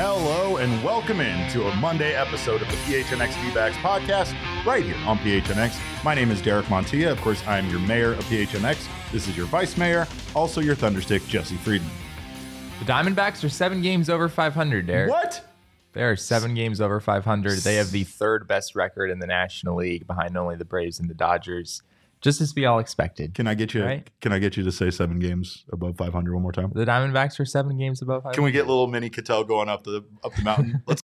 Hello and welcome in to a Monday episode of the PHNX D-backs podcast right here on PHNX. My name is Derek Montilla. Of course, I'm your mayor of PHNX. This is your vice mayor, also your thunderstick, Jesse Friedman. The Diamondbacks are seven games over 500, Derek. What? They are seven games over 500. They have the third best record in the National League behind only the Braves and the Dodgers. Just as we all expected. Can I get you? Right. Can I get you to say seven games above 500 one more time? The Diamondbacks are seven games above 500. Can we get little mini Ketel going up the up the mountain? Let's.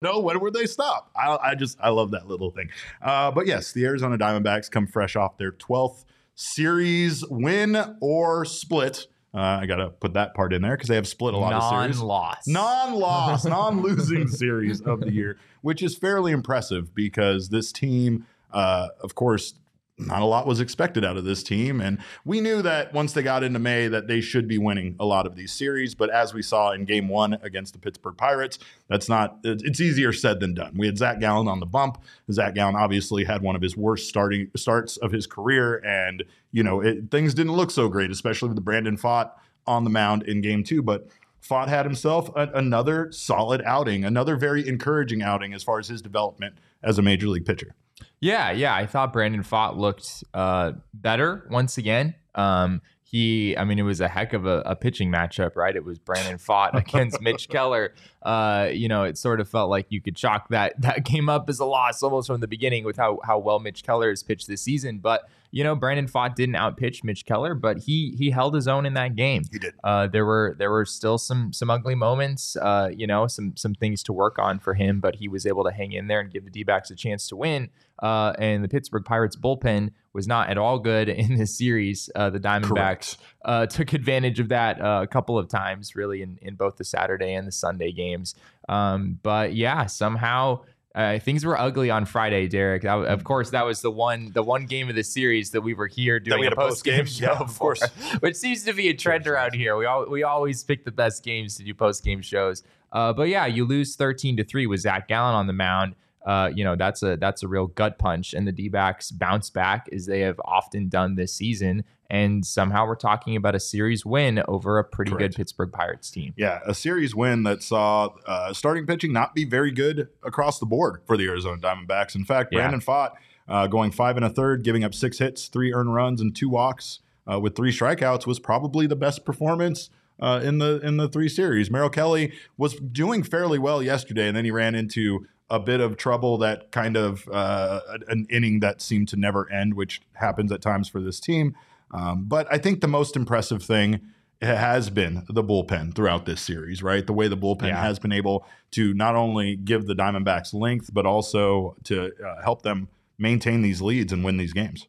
No, when would they stop? I, I just I love that little thing. Uh, but yes, the Arizona Diamondbacks come fresh off their 12th series win or split. Uh, I got to put that part in there because they have split a lot of series. Non-loss. non-loss, non-losing series of the year, which is fairly impressive because this team, uh, of course, not a lot was expected out of this team, and we knew that once they got into May that they should be winning a lot of these series. But as we saw in Game One against the Pittsburgh Pirates, that's not it's easier said than done. We had Zac Gallen on the bump. Zac Gallen obviously had one of his worst starting starts of his career, and you know it, things didn't look so great, especially with the Brandon Pfaadt on the mound in Game Two, but. Pfaadt had himself a, another solid outing, another very encouraging outing as far as his development as a major league pitcher. Yeah, yeah. I thought Brandon Pfaadt looked uh, better once again. Um, he, I mean, it was a heck of a, a pitching matchup, right? It was Brandon Pfaadt against Mitch Keller. Uh, you know, it sort of felt like you could chalk that that game up as a loss almost from the beginning with how how well Mitch Keller has pitched this season. But you know, Brandon Pfaadt didn't outpitch Mitch Keller, but he he held his own in that game. He did. Uh, there were there were still some some ugly moments, uh, you know, some some things to work on for him, but he was able to hang in there and give the D-backs a chance to win. Uh, and the Pittsburgh Pirates bullpen was not at all good in this series. Uh, the Diamondbacks uh, took advantage of that uh, a couple of times, really, in, in both the Saturday and the Sunday games. Um, but yeah, somehow uh, things were ugly on Friday, Derek. That, of course, that was the one the one game of the series that we were here doing we a post game post-game? show Yeah, of for, course. which seems to be a trend around here. We all we always pick the best games to do post game shows. Uh, but yeah, you lose thirteen to three with Zac Gallen on the mound. Uh, you know that's a that's a real gut punch, and the D-backs bounce back as they have often done this season. And somehow we're talking about a series win over a pretty Correct. good Pittsburgh Pirates team. Yeah, a series win that saw uh, starting pitching not be very good across the board for the Arizona Diamondbacks. In fact, Yeah. Brandon Pfaadt uh, going five and a third, giving up six hits, three earned runs, and two walks uh, with three strikeouts was probably the best performance. Uh, in the in the three series, Merrill Kelly was doing fairly well yesterday, and then he ran into a bit of trouble that kind of uh, an inning that seemed to never end, which happens at times for this team. Um, but I think the most impressive thing has been the bullpen throughout this series, right? The way the bullpen Yeah. has been able to not only give the Diamondbacks length, but also to uh, help them maintain these leads and win these games.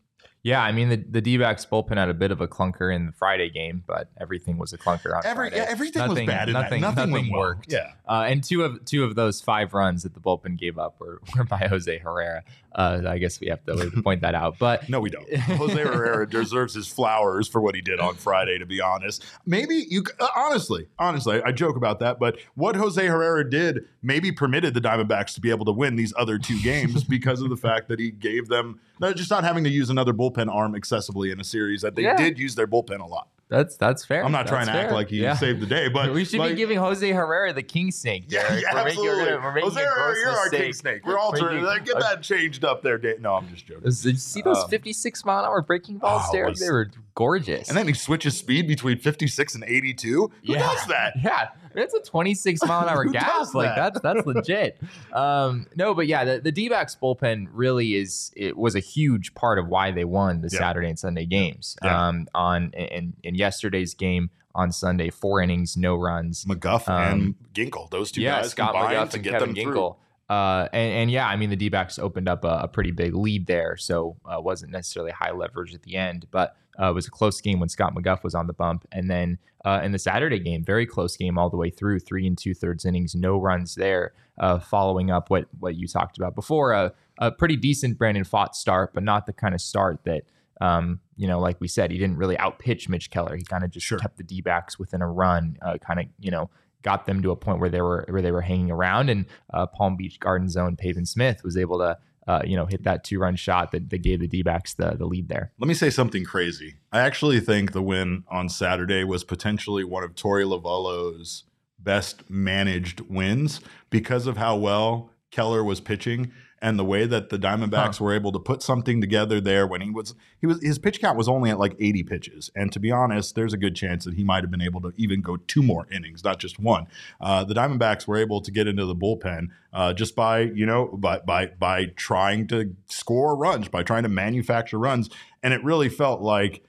Yeah, I mean the the D-backs bullpen had a bit of a clunker in the Friday game, but everything was a clunker on Every, Friday. yeah, everything was Nothing- bad in that. nothing, Nothing, went well. worked. Yeah. Uh, and two of two of those five runs that the bullpen gave up were, were by Jose Herrera. Uh, I guess we have to, we have to point that out. But No, we don't. Jose Herrera deserves his flowers for what he did on Friday. To be honest, maybe you uh, honestly, honestly, I joke about that, but what Jose Herrera did maybe permitted the Diamondbacks to be able to win these other two games because of the fact that he gave them not just not having to use another bullpen arm excessively in a series that they Yeah. did use their bullpen a lot. That's that's fair. I'm not That's trying to act like he Yeah. saved the day, but we should like, be giving Jose Herrera the king snake. Yeah, Derek. yeah, we're making, we're absolutely. gonna- we're making Jose, a gross you're our king snake. We're We're altering. making Get that changed up there, Dave. No, I'm just joking. Did you see those Um, 56 mile an hour breaking balls, oh, Derek? was- They were gorgeous. And then he switches speed between 56 and 82. Who Yeah. does that? Yeah, that's a 26 mile an hour gas. Like that? that's that's legit. Um, no, but yeah, the, the D-backs bullpen really is it was a huge part of why they won the Yeah. Saturday and Sunday games. Yeah. Um, on in, in yesterday's game on Sunday, four innings, no runs. McGough Um, and Ginkel, those two yeah, guys Scott combined McGough to and get Kevin them through. Ginkel. Uh, and, and yeah, I mean the D-backs opened up a, a pretty big lead there, so uh, wasn't necessarily high leverage at the end, but uh, was a close game when Scott McGough was on the bump. And then uh, in the Saturday game, very close game all the way through, three and two thirds innings, no runs there. Uh, following up what what you talked about before, a a pretty decent Brandon Pfaadt start, but not the kind of start that. Um, you know, like we said, he didn't really outpitch Mitch Keller. He kind of just Sure. kept the D backs within a run, uh, kind of, you know, got them to a point where they were where they were hanging around. And uh, Palm Beach Garden Zone, Pavin Smith was able to, uh, you know, hit that two run shot that, that gave the D backs the the lead there. Let me say something crazy. I actually think the win on Saturday was potentially one of Torey Lovullo's best managed wins because of how well Keller was pitching and the way that the Diamondbacks were able to put something together there when he was he was his pitch count was only at like 80 pitches. And to be honest, there's a good chance that he might have been able to even go two more innings, not just one. Uh, the Diamondbacks were able to get into the bullpen uh, just by you know by by by trying to score runs, by trying to manufacture runs, and it really felt like.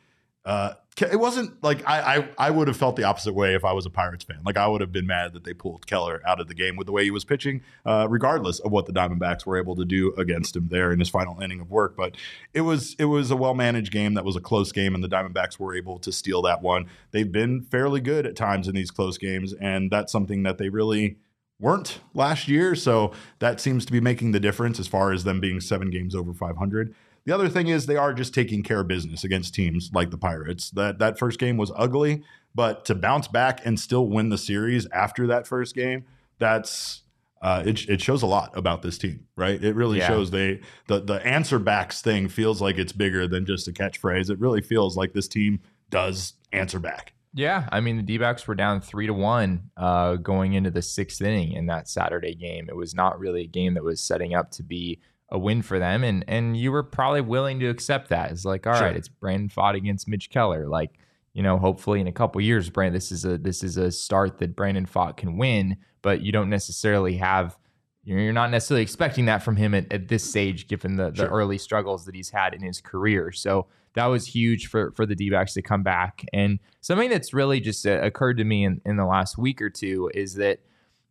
Uh, it wasn't like I, I I would have felt the opposite way if I was a Pirates fan. Like I would have been mad that they pulled Keller out of the game with the way he was pitching, uh, regardless of what the Diamondbacks were able to do against him there in his final inning of work. But it was it was a well managed game. That was a close game, and the Diamondbacks were able to steal that one. They've been fairly good at times in these close games, and that's something that they really weren't last year. So that seems to be making the difference as far as them being seven games over 500. The other thing is they are just taking care of business against teams like the Pirates. That that first game was ugly, but to bounce back and still win the series after that first game, that's uh, it, it shows a lot about this team, right? It really Yeah. shows they the the answer backs thing feels like it's bigger than just a catchphrase. It really feels like this team does answer back. Yeah, I mean the D-backs were down three to one uh, going into the sixth inning in that Saturday game. It was not really a game that was setting up to be a win for them, and and you were probably willing to accept that. It's like, all right, Sure. it's Brandon Pfaadt against Mitch Keller. Like, you know, hopefully in a couple years, Brandon, this is a this is a start that Brandon Pfaadt can win, but you don't necessarily have. You're not necessarily expecting that from him at, at this stage, given the, the Sure. early struggles that he's had in his career. So that was huge for for the D-backs to come back. And something that's really just uh, occurred to me in, in the last week or two is that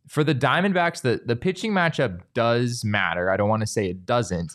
for the Diamondbacks, the, the pitching matchup does matter. I don't want to say it doesn't,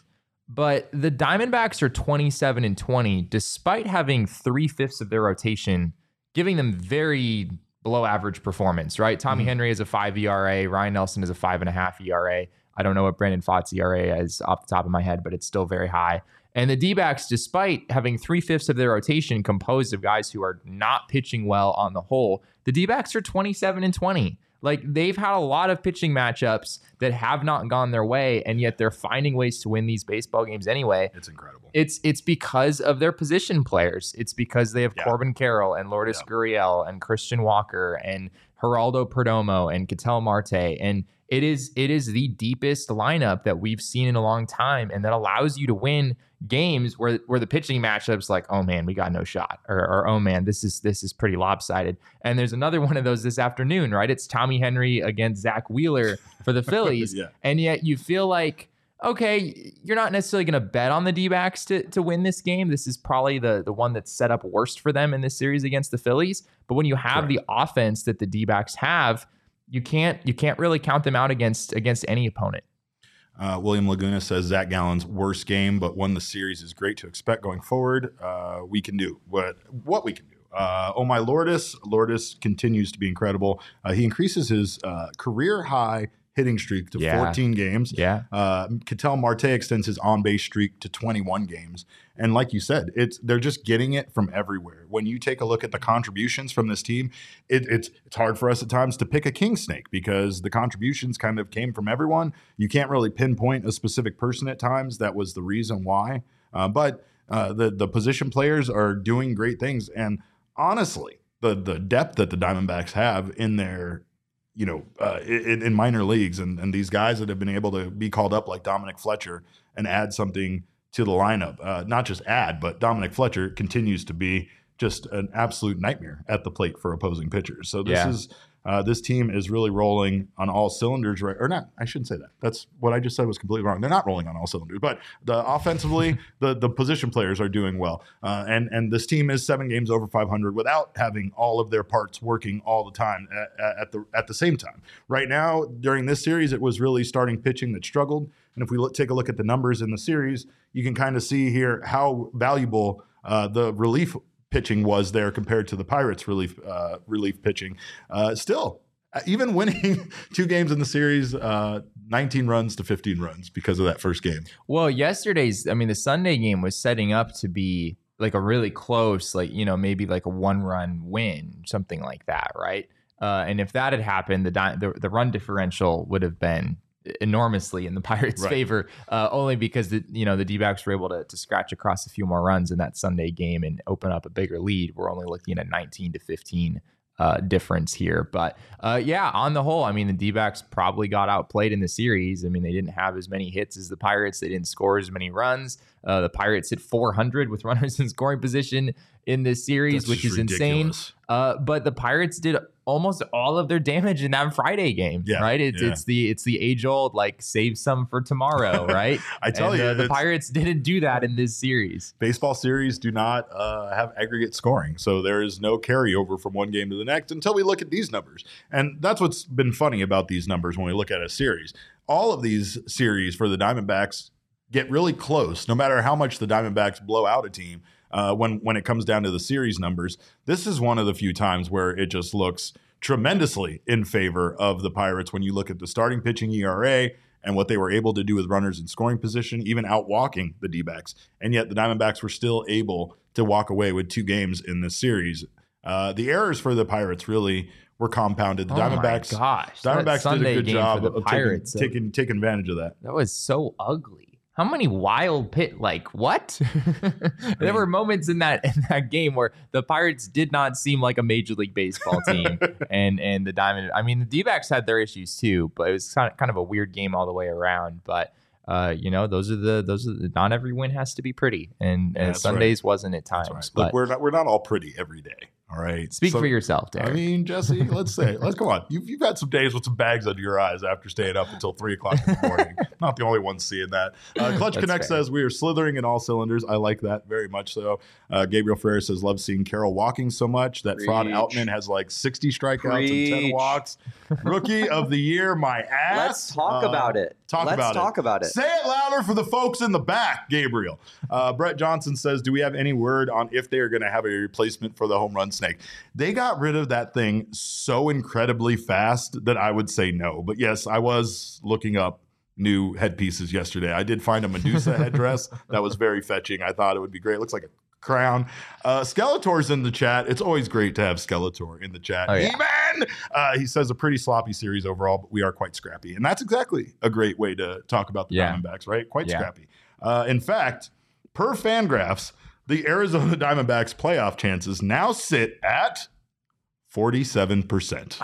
but the Diamondbacks are 27 and 20, despite having three fifths of their rotation, giving them very below average performance, right? Tommy Mhm. Henry is a five ERA, Ryne Nelson is a five and a half ERA. I don't know what Brandon Pfaadt's ERA is off the top of my head, but it's still very high. And the D backs, despite having three fifths of their rotation composed of guys who are not pitching well on the whole, the D backs are 27 and 20. Like they've had a lot of pitching matchups that have not gone their way, and yet they're finding ways to win these baseball games anyway. It's incredible. It's it's because of their position players. It's because they have Yeah. Corbin Carroll and Lourdes Yeah. Gurriel and Christian Walker and Geraldo Perdomo and Ketel Marte. And it is it is the deepest lineup that we've seen in a long time, and that allows you to win games where where the pitching matchups like, oh man, we got no shot, or, or oh man, this is this is pretty lopsided. And there's another one of those this afternoon, right? It's Tommy Henry against Zack Wheeler for the Phillies, yeah. and yet you feel like okay, you're not necessarily going to bet on the D-backs to, to win this game. This is probably the the one that's set up worst for them in this series against the Phillies. But when you have the offense that the D-backs have, you can't you can't really count them out against against any opponent. Uh, William Laguna says Zac Gallen's worst game, but won the series is great to expect going forward. Uh, we can do what what we can do. Uh, oh my Lourdes, Lourdes continues to be incredible. Uh, he increases his uh, career high hitting streak to Yeah. 14 games. Yeah. Uh, Ketel Marte extends his on base streak to 21 games. And like you said, it's they're just getting it from everywhere. When you take a look at the contributions from this team, it, it's it's hard for us at times to pick a king snake because the contributions kind of came from everyone. You can't really pinpoint a specific person at times. That was the reason why. Uh, but uh, the the position players are doing great things and. honestly, the the depth that the Diamondbacks have in their you know, uh, in, in, minor leagues, and, and these guys that have been able to be called up like Dominic Fletcher and add something to the lineup. Uh, not just add, but Dominic Fletcher continues to be just an absolute nightmare at the plate for opposing pitchers. So this yeah. is uh, this team is really rolling on all cylinders, right? Or not? I shouldn't say that. That's what I just said was completely wrong. They're not rolling on all cylinders, but the offensively, the the position players are doing well, uh, and and this team is seven games over 500 without having all of their parts working all the time at, at the at the same time. Right now, during this series, it was really starting pitching that struggled, and if we look, take a look at the numbers in the series, you can kind of see here how valuable uh, the relief pitching was there compared to the Pirates relief uh, relief pitching. Uh, still, even winning two games in the series, uh, 19 runs to 15 runs because of that first game. Well, yesterday's, I mean, the Sunday game was setting up to be like a really close, like you know, maybe like a one run win, something like that, right? Uh, and if that had happened, the, the the run differential would have been enormously in the Pirates' right. favor, uh, only because the you know the D-backs were able to, to scratch across a few more runs in that Sunday game and open up a bigger lead. We're only looking at 19 to 15 uh, difference here, but uh, yeah, on the whole, I mean the D-backs probably got outplayed in the series. I mean they didn't have as many hits as the Pirates. They didn't score as many runs. Uh, the Pirates hit 400 with runners in scoring position in this series, That's which is ridiculous. insane. Uh, but the Pirates did almost all of their damage in that Friday game, yeah, right? It's yeah. it's the it's the age old like save some for tomorrow, right? I tell and, you, uh, the Pirates didn't do that in this series. Baseball series do not uh, have aggregate scoring, so there is no carryover from one game to the next until we look at these numbers, and that's what's been funny about these numbers when we look at a series. All of these series for the Diamondbacks get really close, no matter how much the Diamondbacks blow out a team uh, when when it comes down to the series numbers. This is one of the few times where it just looks tremendously in favor of the Pirates when you look at the starting pitching ERA and what they were able to do with runners in scoring position, even outwalking the D-backs. And yet the Diamondbacks were still able to walk away with two games in this series. Uh, the errors for the Pirates really were compounded. The oh Diamondbacks, gosh, Diamondbacks did a good job of Pirates, taking, taking, taking advantage of that. That was so ugly. How many wild pit like what? there were moments in that in that game where the Pirates did not seem like a major league baseball team and and the Diamond I mean the D-backs had their issues too, but it was kind of, kind of a weird game all the way around, but uh, you know, those are the those are the, not every win has to be pretty, and, and Sundays right. wasn't at times. Right. But Look, we're not we're not all pretty every day. All right. Speak so, for yourself, Derek. I mean, Jesse, let's say, let's come on. You've, you've had some days with some bags under your eyes after staying up until three o'clock in the morning. Not the only one seeing that. Uh, Clutch Connect fair. says we are slithering in all cylinders. I like that very much so. Uh, Gabriel Ferrer says, love seeing Carroll walking so much. That Preach. Fraud Outman has like 60 strikeouts Preach. and 10 walks. Rookie of the year, my ass. Let's talk uh, about it. Talk Let's about talk it. about it. Say it louder for the folks in the back, Gabriel. Uh, Brett Johnson says, do we have any word on if they are going to have a replacement for the home run snake? They got rid of that thing so incredibly fast that I would say no. But yes, I was looking up new headpieces yesterday. I did find a Medusa headdress that was very fetching. I thought it would be great. It looks like a crown. Uh, Skeletor's in the chat. It's always great to have Skeletor in the chat. Oh, yeah. Uh, he says a pretty sloppy series overall, but we are quite scrappy. And that's exactly a great way to talk about the yeah. Diamondbacks, right? Quite yeah. scrappy. Uh, in fact, per Fangraphs, the Arizona Diamondbacks playoff chances now sit at 47%.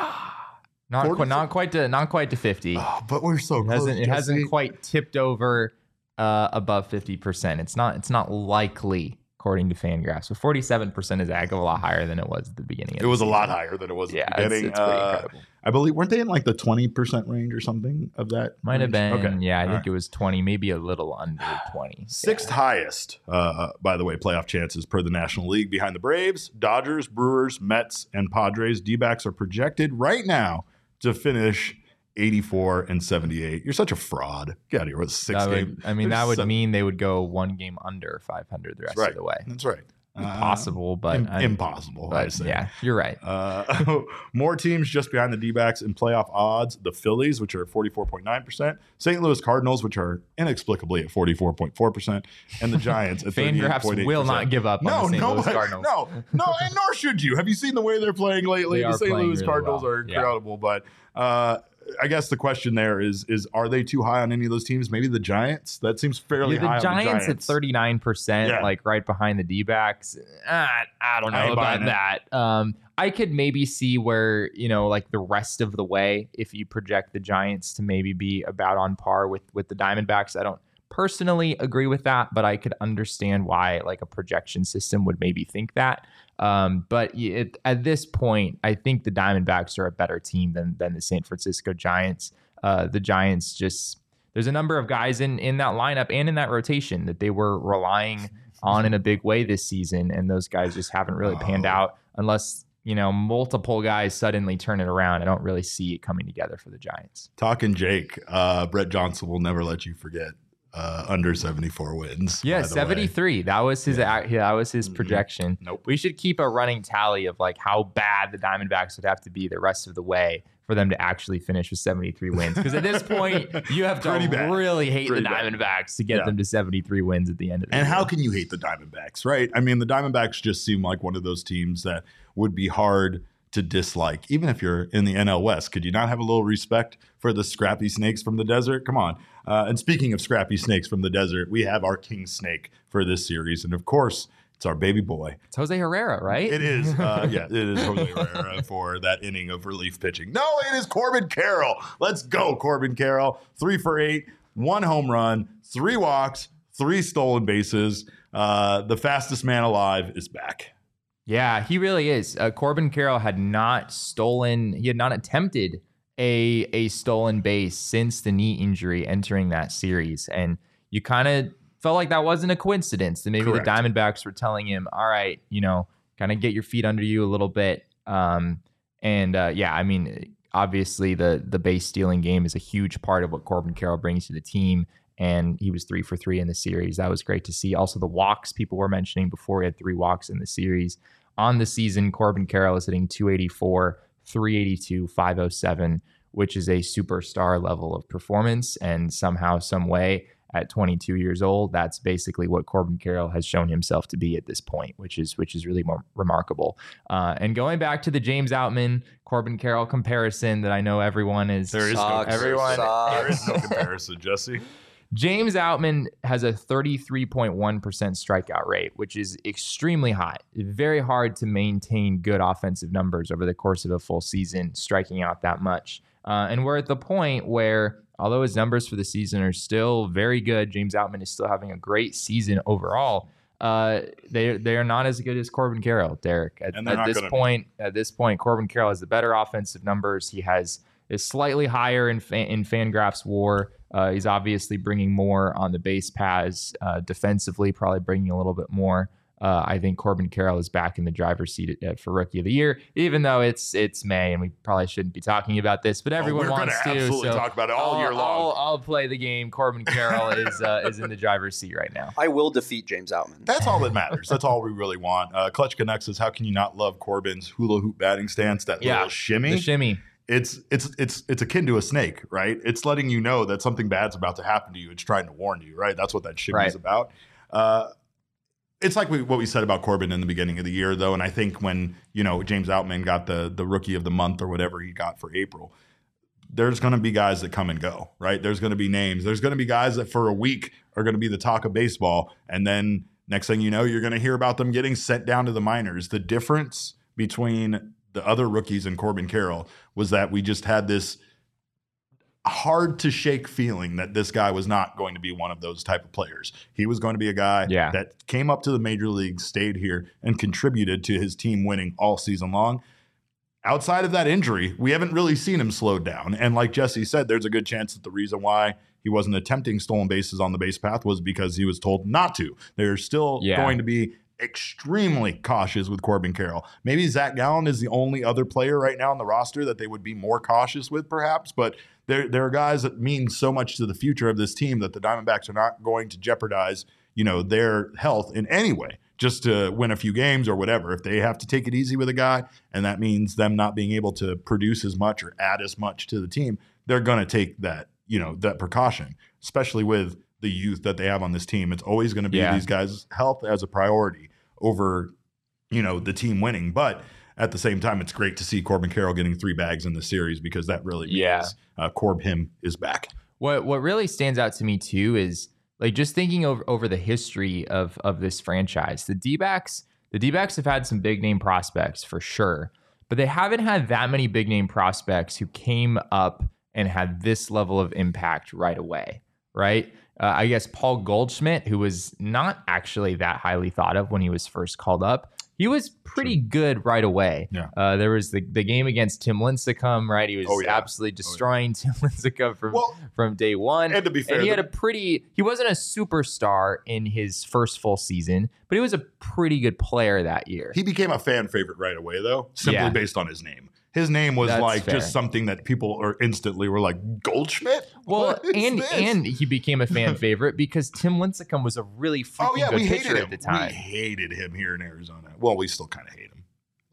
Not quite, not quite to not quite to fifty. Oh, but we're so it close. Hasn't, it hasn't quite tipped over uh, above fifty percent. It's not it's not likely according to Fangraphs. So forty seven percent is a lot higher than it was at the beginning. it was season. a lot higher than it was. Yeah, at the beginning. It's, it's pretty uh, incredible. I believe weren't they in like the twenty percent range or something of that? Might range? have been. Okay. Yeah, I All think right. it was twenty, maybe a little under twenty. Sixth yeah. highest, uh, by the way, playoff chances per the National League behind the Braves, Dodgers, Brewers, Mets, and Padres. D-backs are projected right now to finish 84 and 78. You're such a fraud. Get out of here with six that games. I mean, that would seven. mean they would go one game under 500 the rest right. of the way. That's right. Possible, but uh, impossible. But yeah, you're right. Uh, more teams just behind the D-backs in playoff odds: the Phillies, which are 44.9 percent, St. Louis Cardinals, which are inexplicably at 44.4 percent, and the Giants at 38.8. will not give up. No, no, Louis Cardinals. no, no, and nor should you. Have you seen the way they're playing lately? They the St. Louis really Cardinals well. are incredible, yeah. but uh, I guess the question there is is are they too high on any of those teams? Maybe the Giants. That seems fairly Yeah, the high. Giants, on the at thirty nine percent, like right behind the D backs. I, I don't know ain't about that. Um, I could maybe see where you know, like the rest of the way, if you project the Giants to maybe be about on par with with the Diamondbacks. I don't personally agree with that, but I could understand why like a projection system would maybe think that. Um, but it, at this point, I think the Diamondbacks are a better team than than the San Francisco Giants. Uh, the Giants just there's a number of guys in in that lineup and in that rotation that they were relying on in a big way this season, and those guys just haven't really panned Oh. out unless you know multiple guys suddenly turn it around. I don't really see it coming together for the Giants. Talking Jake, uh, Brett Johnson will never let you forget uh, under 74 wins. Yeah, by the way. 73. That was his Yeah. that was his Mhm. projection. Nope. We should keep a running tally of like how bad the Diamondbacks would have to be the rest of the way for them to actually finish with 73 wins. Because at this point, you have to bad. really hate Pretty the bad. Diamondbacks to get Yeah. them to 73 wins at the end of the And year. how can you hate the Diamondbacks, right? I mean, the Diamondbacks just seem like one of those teams that would be hard to dislike, even if you're in the NL West. Could you not have a little respect for the scrappy snakes from the desert? Come on. Uh, and speaking of scrappy snakes from the desert, we have our king snake for this series. And of course, it's our baby boy. It's Jose Herrera, right? It is, uh, yeah, it is Jose Herrera for that inning of relief pitching. No, it is Corbin Carroll. Let's go, Corbin Carroll. Three for eight, one home run, three walks, three stolen bases. Uh, the fastest man alive is back. Yeah, he really is. Uh, Corbin Carroll had not stolen, he had not attempted a a stolen base since the knee injury entering that series, and you kind of felt like that wasn't a coincidence. That maybe Correct. the Diamondbacks were telling him, "All right, you know, kind of get your feet under you a little bit." Um, and uh, yeah, I mean, obviously the the base stealing game is a huge part of what Corbin Carroll brings to the team. And he was three for three in the series. That was great to see. Also, the walks people were mentioning before he had three walks in the series on the season, Corbin Carroll is hitting 284, 382, 507, which is a superstar level of performance. And somehow, some way, at 22 years old, that's basically what Corbin Carroll has shown himself to be at this point, which is which is really more remarkable. Uh, and going back to the James Outman Corbin Carroll comparison that I know everyone is There is no Sucks. comparison. everyone There is no comparison, Jesse. James Outman has a 33.1% strikeout rate, which is extremely high. Very hard to maintain good offensive numbers over the course of a full season, striking out that much. Uh, and we're at the point where, although his numbers for the season are still very good, James Outman is still having a great season overall. Uh, they they are not as good as Corbin Carroll, Derek. At, at this gonna be. point, at this point, Corbin Carroll has the better offensive numbers. He has is slightly higher in fan, in Fangraphs WAR. Uh, he's obviously bringing more on the base paths uh, defensively, probably bringing a little bit more. Uh, I think Corbin Carroll is back in the driver's seat at, at- for Rookie of the Year, even though it's it's May and we probably shouldn't be talking about this, but everyone Oh, we're wants gonna absolutely so talk about it all I'll, year long. I'll, I'll play the game. Corbin Carroll is uh, is in the driver's seat right now. I will defeat James Outman. That's all that matters. That's all we really want. Uh, Clutch Connect is "How can you not love Corbin's hula hoop batting stance? That Yeah, little shimmy. The shimmy. It's it's it's it's akin to a snake, right? It's letting you know that something bad's about to happen to you. It's trying to warn you, right? That's what that shimmy is about. Uh, it's like we, what we said about Corbin in the beginning of the year, though, and I think when you know James Outman got the the rookie of the month or whatever he got for April, there's going to be guys that come and go, right? There's going to be names. There's going to be guys that for a week are going to be the talk of baseball, and then next thing you know, you're going to hear about them getting sent down to the minors. The difference between the other rookies and Corbin Carroll was that we just had this hard to shake feeling that this guy was not going to be one of those type of players. He was going to be a guy Yeah. that came up to the major leagues, stayed here, and contributed to his team winning all season long. Outside of that injury, we haven't really seen him slowed down. And like Jesse said, there's a good chance that the reason why he wasn't attempting stolen bases on the base path was because he was told not to. They're still Yeah. going to be extremely cautious with Corbin Carroll. Maybe Zac Gallen is the only other player right now on the roster that they would be more cautious with, perhaps. But there, there are guys that mean so much to the future of this team that the Diamondbacks are not going to jeopardize, you know, their health in any way just to win a few games or whatever. If they have to take it easy with a guy, and that means them not being able to produce as much or add as much to the team, they're going to take that, you know, that precaution, especially with the youth that they have on this team. It's always going to be Yeah. these guys' health as a priority over, you know, the team winning. But at the same time, it's great to see Corbin Carroll getting three bags in the series because that really means Yeah. uh, Corb him is back. What what really stands out to me too is like just thinking over over the history of of this franchise. The D-backs, the D-backs have had some big name prospects for sure, but they haven't had that many big name prospects who came up and had this level of impact right away, right? Uh, I guess Paul Goldschmidt, who was not actually that highly thought of when he was first called up, he was pretty good right away. Yeah. Uh, there was the, the game against Tim Lincecum, right? He was Oh, yeah. absolutely destroying Tim Lincecum from Well, from day one. and to be fair, and he had a pretty. He wasn't a superstar in his first full season, but he was a pretty good player that year. He became a fan favorite right away, though, simply Yeah. based on his name. His name was That's like fair. just something that people are instantly were like Goldschmidt. well, and this?" and he became a fan favorite because Tim Lincecum was a really freaking oh yeah, good we pitcher him. at the time. We hated him here in Arizona. Well, we still kind of hate him.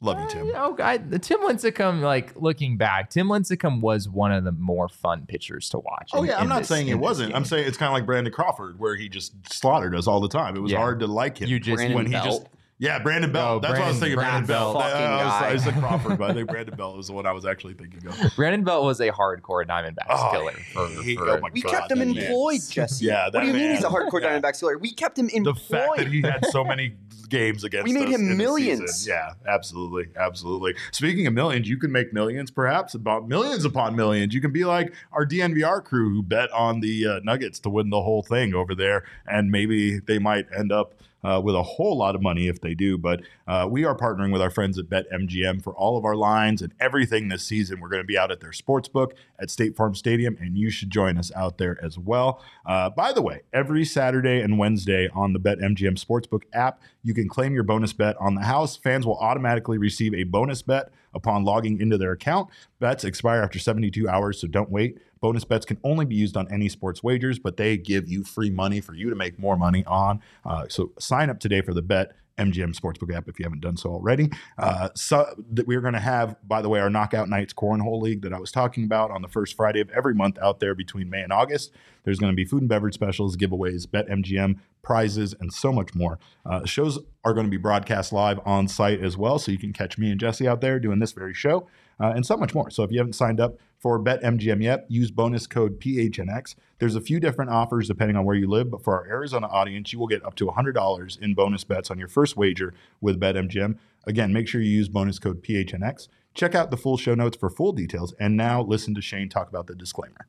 Love you, Tim. Uh, I, the Tim Lincecum, like looking back, Tim Lincecum was one of the more fun pitchers to watch. Oh in- yeah, I'm not this- saying it wasn't. I'm saying it's kind of like Brandon Crawford, where he just slaughtered us all the time. It was Yeah. hard to like him. You just- Brandon when he just yeah, Brandon Belt. Oh, That's what I was thinking. Brandon- Brandon, Bell. Brandon Belt. I, was, I Fucking said guy. Crawford, but I think Brandon Belt was the one I was actually thinking of. Brandon Belt was a hardcore Diamondbacks Oh, killer. For, I hate- for- oh my We God, kept him that man. employed, Jesse. Yeah, What do you mean he's a hardcore Yeah. Diamondbacks killer? We kept him employed. The fact that he had so many games against We made us him in millions. Yeah, absolutely, absolutely. Speaking of millions, you can make millions, perhaps about millions upon millions. You can be like our DNVR crew who bet on the uh, Nuggets to win the whole thing over there, and maybe they might end up. Uh, with a whole lot of money if they do. But uh, we are partnering with our friends at BetMGM for all of our lines and everything this season. We're going to be out at their sports book at State Farm Stadium, and you should join us out there as well. Uh, by the way, every Saturday and Wednesday on the BetMGM Sportsbook app, you can claim your bonus bet on the house. Fans will automatically receive a bonus bet upon logging into their account. Bets expire after 72 hours, so don't wait. Bonus bets can only be used on any sports wagers, but they give you free money for you to make more money on. Uh, so sign up today for the Bet MGM Sportsbook app if you haven't done so already. Uh, so that we're going to have, by the way, our Knockout Nights Cornhole League that I was talking about on the first Friday of every month out there between May and August. There's going to be food and beverage specials, giveaways, Bet MGM prizes, and so much more. Uh, shows are going to be broadcast live on site as well, so you can catch me and Jesse out there doing this very show uh, and so much more. So if you haven't signed up for BetMGM yet, use bonus code PHNX. There's a few different offers depending on where you live, but for our Arizona audience, you will get up to $100 in bonus bets on your first wager with BetMGM. Again, make sure you use bonus code PHNX. Check out the full show notes for full details. And now listen to Shane talk about the disclaimer.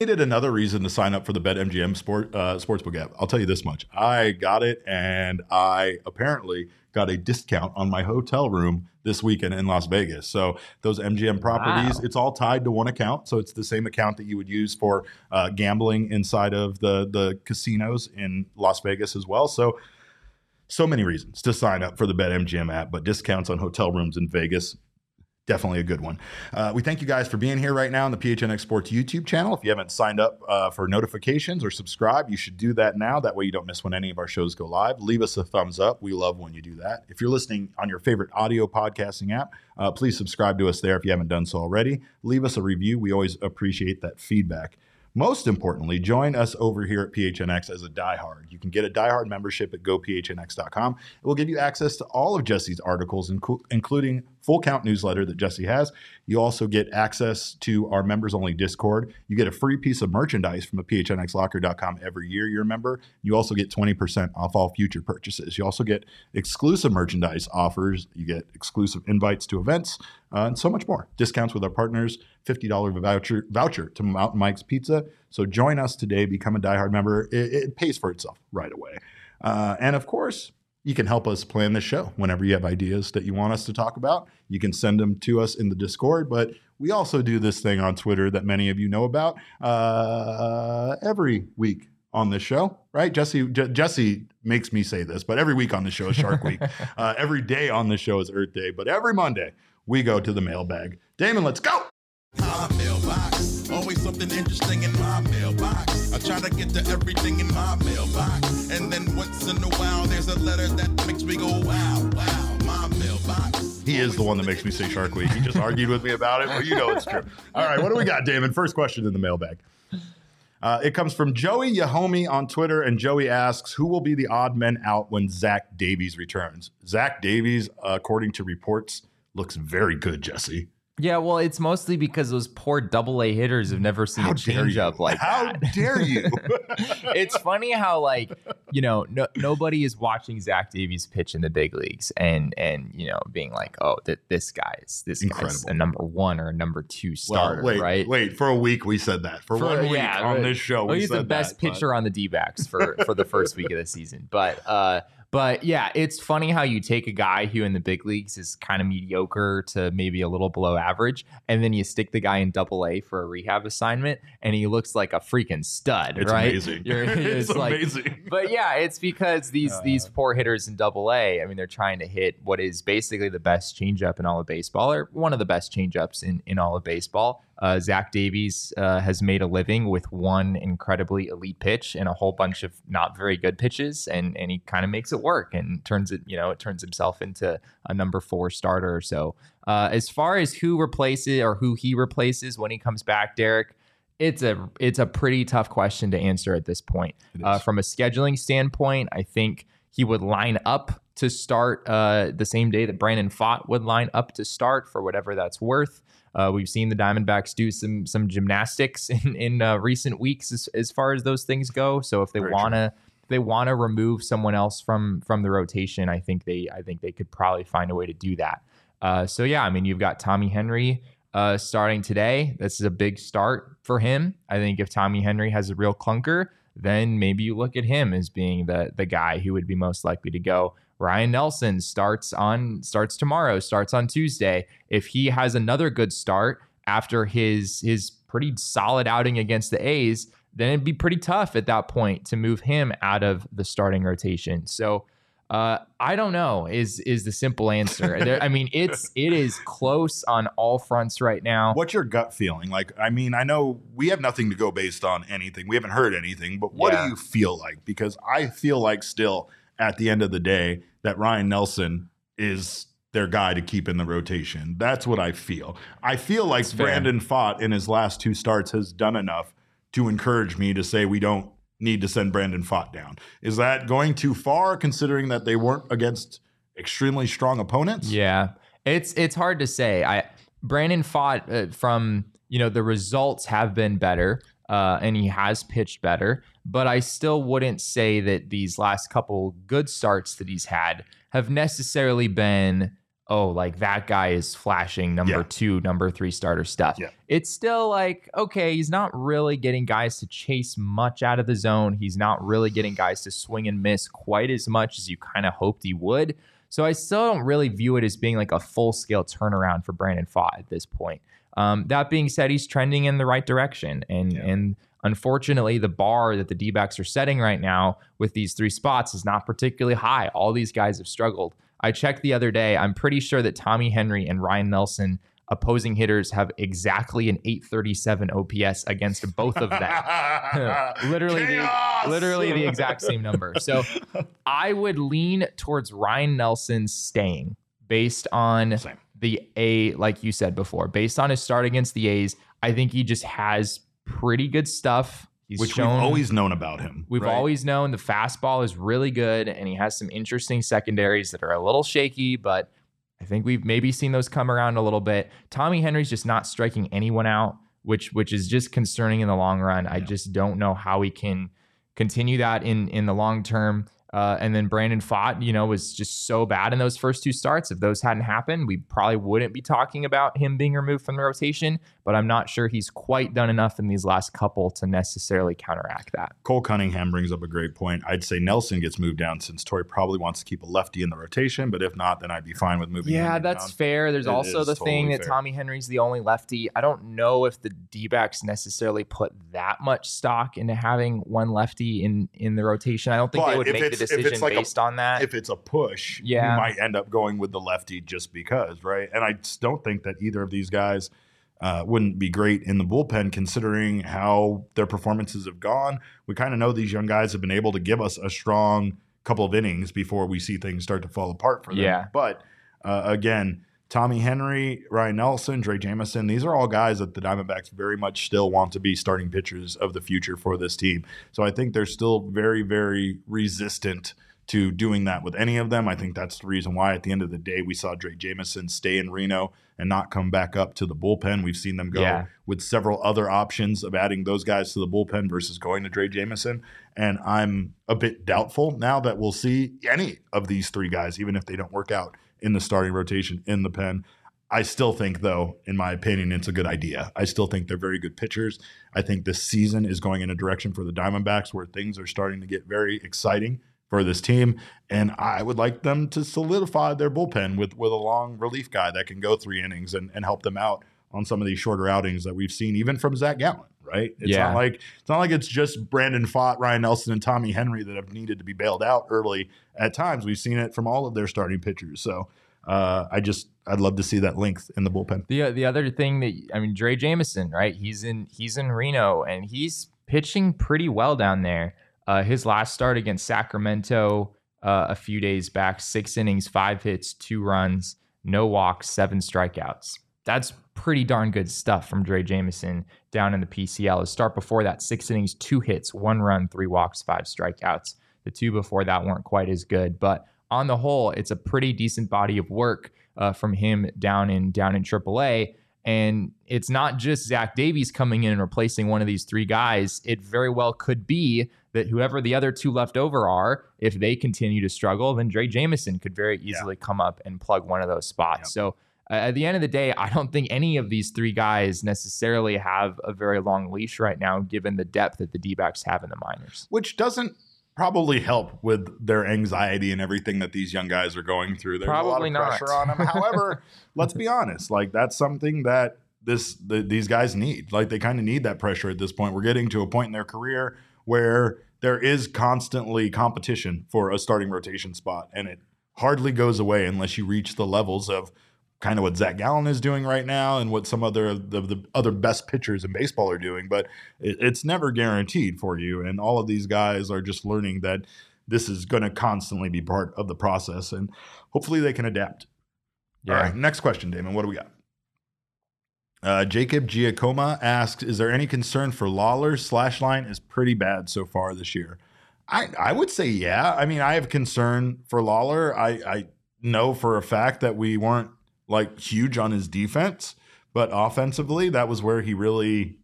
Needed another reason to sign up for the BetMGM sport uh, sportsbook app. I'll tell you this much: I got it, and I apparently got a discount on my hotel room this weekend in Las Vegas. So those MGM properties, Wow. it's all tied to one account. So it's the same account that you would use for uh, gambling inside of the the casinos in Las Vegas as well. So. So many reasons to sign up for the BetMGM app, but discounts on hotel rooms in Vegas definitely a good one. Uh, we thank you guys for being here right now on the PHNX Sports YouTube channel. If you haven't signed up uh, for notifications or subscribe, you should do that now. That way you don't miss when any of our shows go live. Leave us a thumbs up. We love when you do that. If you're listening on your favorite audio podcasting app, uh, please subscribe to us there if you haven't done so already. Leave us a review. We always appreciate that feedback. Most importantly, join us over here at PHNX as a diehard. You can get a diehard membership at gophnx.com. It will give you access to all of Jesse's articles, including full count newsletter that Jesse has. You also get access to our members only Discord. You get a free piece of merchandise from the phnxlocker.com every year you're a member. You also get 20% off all future purchases. You also get exclusive merchandise offers. You get exclusive invites to events uh, and so much more. Discounts with our partners, $50 voucher, voucher to Mountain Mike's Pizza. So join us today, become a diehard member. It, it pays for itself right away. Uh, and of course, you can help us plan the show whenever you have ideas that you want us to talk about. You can send them to us in the Discord, but we also do this thing on Twitter that many of you know about uh, every week on this show, right? Jesse J- Jesse makes me say this, but every week on the show is Shark Week. uh, every day on the show is Earth Day, but every Monday we go to the mailbag. Damon, let's go. My mailbox, always something interesting in my mailbox. I try to get to everything in my mailbox, and then once in a while there's a letter that makes me go wow, wow. My mailbox. He is the one that makes me say Shark Week. He just argued with me about it, but you know it's true. All right, what do we got, Damon? First question in the mailbag. Uh, it comes from Joey Yahomi on Twitter, and Joey asks, "Who will be the odd men out when Zach Davies returns?" Zach Davies, uh, according to reports, looks very good. Jesse, Yeah, well, it's mostly because those poor double A hitters have never seen how a dare change you? up like how that. dare you? it's funny how like you know no, nobody is watching Zach Davies pitch in the big leagues and and you know being like oh that this guy's this guy's a number one or a number two well, starter wait, right wait. For a week, we said that. For, For- one week yeah, on right. this show, well, we he's the best that, but- pitcher on the D-backs for for the first week of the season but uh but yeah it's funny how you take a guy who in the big leagues is kind of mediocre to maybe a little below average and then you stick the guy in double A for a rehab assignment and he looks like a freaking stud It's right amazing. You're- it's it's like- amazing. but yeah, it's because these Uh. these poor hitters in Double A. I mean, they're trying to hit what is basically the best changeup in all of baseball, or one of the best changeups in in all of baseball. Uh, Zach Davies uh, has made a living with one incredibly elite pitch and a whole bunch of not very good pitches, and and he kind of makes it work and turns it, you know, it turns himself into a number four starter. or So uh, as far as who replaces or who he replaces when he comes back, Derek. It's a it's a pretty tough question to answer at this point. Uh, from a scheduling standpoint, I think he would line up to start uh, the same day that Brandon Pfaadt would line up to start for whatever that's worth. Uh, we've seen the Diamondbacks do some some gymnastics in in uh, recent weeks as, as far as those things go. So if they wanna if they want to remove someone else from from the rotation, I think they I think they could probably find a way to do that. Uh, so yeah, I mean you've got Tommy Henry uh, starting today. This is a big start for him. I think if Tommy Henry has a real clunker, then maybe you look at him as being the the guy who would be most likely to go. Ryne Nelson starts on starts tomorrow, starts on Tuesday. If he has another good start after his his pretty solid outing against the A's, then it'd be pretty tough at that point to move him out of the starting rotation. So uh, I don't know is is the simple answer. There- I mean, it's it is close on all fronts right now. What's your gut feeling? Like, I mean, I know we have nothing to go based on anything. We haven't heard anything, but what Yeah. do you feel like? Because I feel like still at the end of the day that Ryne Nelson is their guy to keep in the rotation. That's what I feel. I feel like That's fair. Brandon Pfaadt in his last two starts has done enough to encourage me to say we don't need to send Brandon Pfaadt down. Is that going too far considering that they weren't against extremely strong opponents? Yeah, it's it's hard to say. I Brandon Pfaadt uh, from you know the results have been better, uh, and he has pitched better, but I still wouldn't say that these last couple good starts that he's had have necessarily been oh like that guy is flashing number Yeah. two, number three starter stuff. Yeah. It's still like okay, he's not really getting guys to chase much out of the zone. He's not really getting guys to swing and miss quite as much as you kind of hoped he would. So I still don't really view it as being like a full scale turnaround for Brandon Pfaadt at this point. Um, that being said, he's trending in the right direction, and Yeah. and unfortunately, the bar that the D backs are setting right now with these three spots is not particularly high. All these guys have struggled. I checked the other day. I'm pretty sure that Tommy Henry and Ryne Nelson, opposing hitters, have exactly an 837 OPS against both of them. literally Chaos! the literally the exact same number. So I would lean towards Ryne Nelson staying based on Same. the A, like you said before, based on his start against the A's. I think he just has pretty good stuff. He's Which shown we've always known about him. We've right? always known the fastball is really good, and he has some interesting secondaries that are a little shaky, but I think we've maybe seen those come around a little bit. Tommy Henry's just not striking anyone out, which which is just concerning in the long run. I just don't know how he can continue that in in the long term. Uh, and then Brandon Pfaadt, you know, was just so bad in those first two starts. If those hadn't happened, we probably wouldn't be talking about him being removed from the rotation. But I'm not sure he's quite done enough in these last couple to necessarily counteract that. Cole Cunningham brings up a great point. I'd say Nelson gets moved down since Torey probably wants to keep a lefty in the rotation, but if not, then I'd be fine with moving. Yeah, that's down. fair. There's It also the thing that fair. Tommy Henry's the only lefty. I don't know if the D backs necessarily put that much stock into having one lefty in in the rotation. I don't think But they would make the decision it's like a- based on that. if it's a push, Yeah. you might end up going with the lefty just because, right? And I just don't think that either of these guys uh, wouldn't be great in the bullpen considering how their performances have gone. We kind of know these young guys have been able to give us a strong couple of innings before we see things start to fall apart for them. Yeah. But uh, again, Tommy Henry, Ryne Nelson, Drey Jameson, these are all guys that the Diamondbacks very much still want to be starting pitchers of the future for this team. So I think they're still very, very resistant to doing that with any of them. I think that's the reason why at the end of the day we saw Drey Jameson stay in Reno and not come back up to the bullpen. We've seen them go Yeah. with several other options of adding those guys to the bullpen versus going to Drey Jameson. And I'm a bit doubtful now that we'll see any of these three guys, even if they don't work out in the starting rotation in the pen. I still think, though, in my opinion, it's a good idea. I still think they're very good pitchers. I think this season is going in a direction for the Diamondbacks where things are starting to get very exciting for this team. And I would like them to solidify their bullpen with, with a long relief guy that can go three innings and, and help them out on some of these shorter outings that we've seen, even from Zac Gallen, right? It's Yeah. not like it's not like it's just Brandon Pfaadt, Ryne Nelson, and Tommy Henry that have needed to be bailed out early at times. We've seen it from all of their starting pitchers. So uh, I just I'd love to see that length in the bullpen. The the other thing that I mean, Drey Jameson, right? He's in he's in Reno and he's pitching pretty well down there. Uh, his last start against Sacramento uh, a few days back, six innings, five hits, two runs, no walks, seven strikeouts. That's pretty darn good stuff from Drey Jameson down in the PCL. His start before that, six innings, two hits, one run, three walks, five strikeouts. The two before that weren't quite as good, but on the whole, it's a pretty decent body of work uh, from him down in down in AAA. And it's not just Zach Davies coming in and replacing one of these three guys. It very well could be that whoever the other two left over are, if they continue to struggle, then Drey Jameson could very easily come up and plug one of those spots. So uh, at the end of the day, I don't think any of these three guys necessarily have a very long leash right now, given the depth that the D backs have in the minors. which doesn't probably help with their anxiety and everything that these young guys are going through. There's Probably a lot of not. pressure on them. However, let's be honest, like that's something that this the, these guys need. Like they kind of need that pressure at this point. We're getting to a point in their career where there is constantly competition for a starting rotation spot, and it hardly goes away unless you reach the levels of kind of what Zac Gallen is doing right now and what some other the, the other best pitchers in baseball are doing. But it, it's never guaranteed for you, and all of these guys are just learning that this is going to constantly be part of the process, and hopefully they can adapt. All right, next question, Damon. What do we got? Uh, Jacob Giacoma asks, "Is there any concern for Lawlar? Slash line is pretty bad so far this year." I I would say yeah. I mean, I have concern for Lawlar. I I know for a fact that we weren't like huge on his defense, but offensively, that was where he really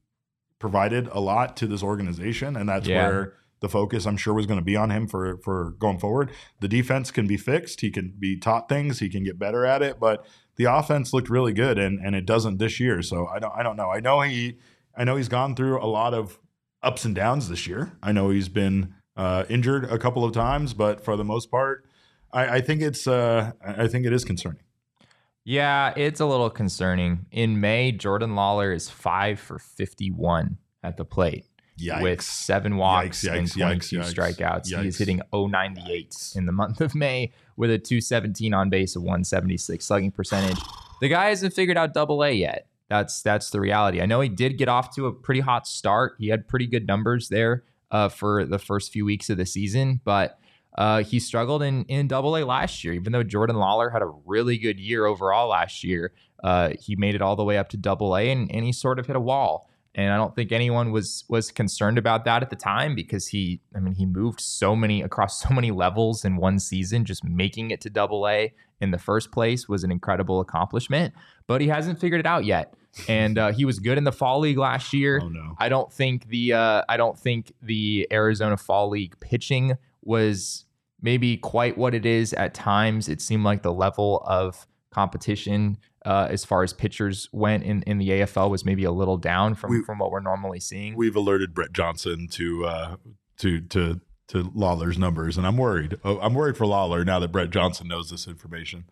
provided a lot to this organization, and that's Yeah. where the focus I'm sure was going to be on him for for going forward. The defense can be fixed. He can be taught things. He can get better at it, but the offense looked really good and and it doesn't this year. So I don't I don't know. I know he I know he's gone through a lot of ups and downs this year. I know he's been uh, injured a couple of times, but for the most part, I, I think it's uh, I I think it is concerning. Yeah, it's a little concerning. In May, Jordan Lawlar is five for 51 at the plate Yikes. with seven walks Yikes, and yikes, 22 yikes, strikeouts. He is yikes. hitting 098 in the month of May with a 217 on base of 176 slugging percentage. The guy hasn't figured out double A yet. That's that's the reality. I know he did get off to a pretty hot start. He had pretty good numbers there uh, for the first few weeks of the season, but uh, he struggled in in Double A last year. Even though Jordan Lawlar had a really good year overall last year, uh, he made it all the way up to Double A, and, and he sort of hit a wall. And I don't think anyone was was concerned about that at the time because he, I mean, he moved so many across so many levels in one season. Just making it to Double A in the first place was an incredible accomplishment. But he hasn't figured it out yet. And uh, he was good in the fall league last year. Oh no. I don't think the uh, I don't think the Arizona Fall League pitching was maybe quite what it is at times. It seemed like the level of competition uh, as far as pitchers went in, in the AFL was maybe a little down from, We- from what we're normally seeing. We've alerted Brett Johnson to uh, to to to Lawlar's numbers, and I'm worried. Oh, I'm worried for Lawlar now that Brett Johnson knows this information.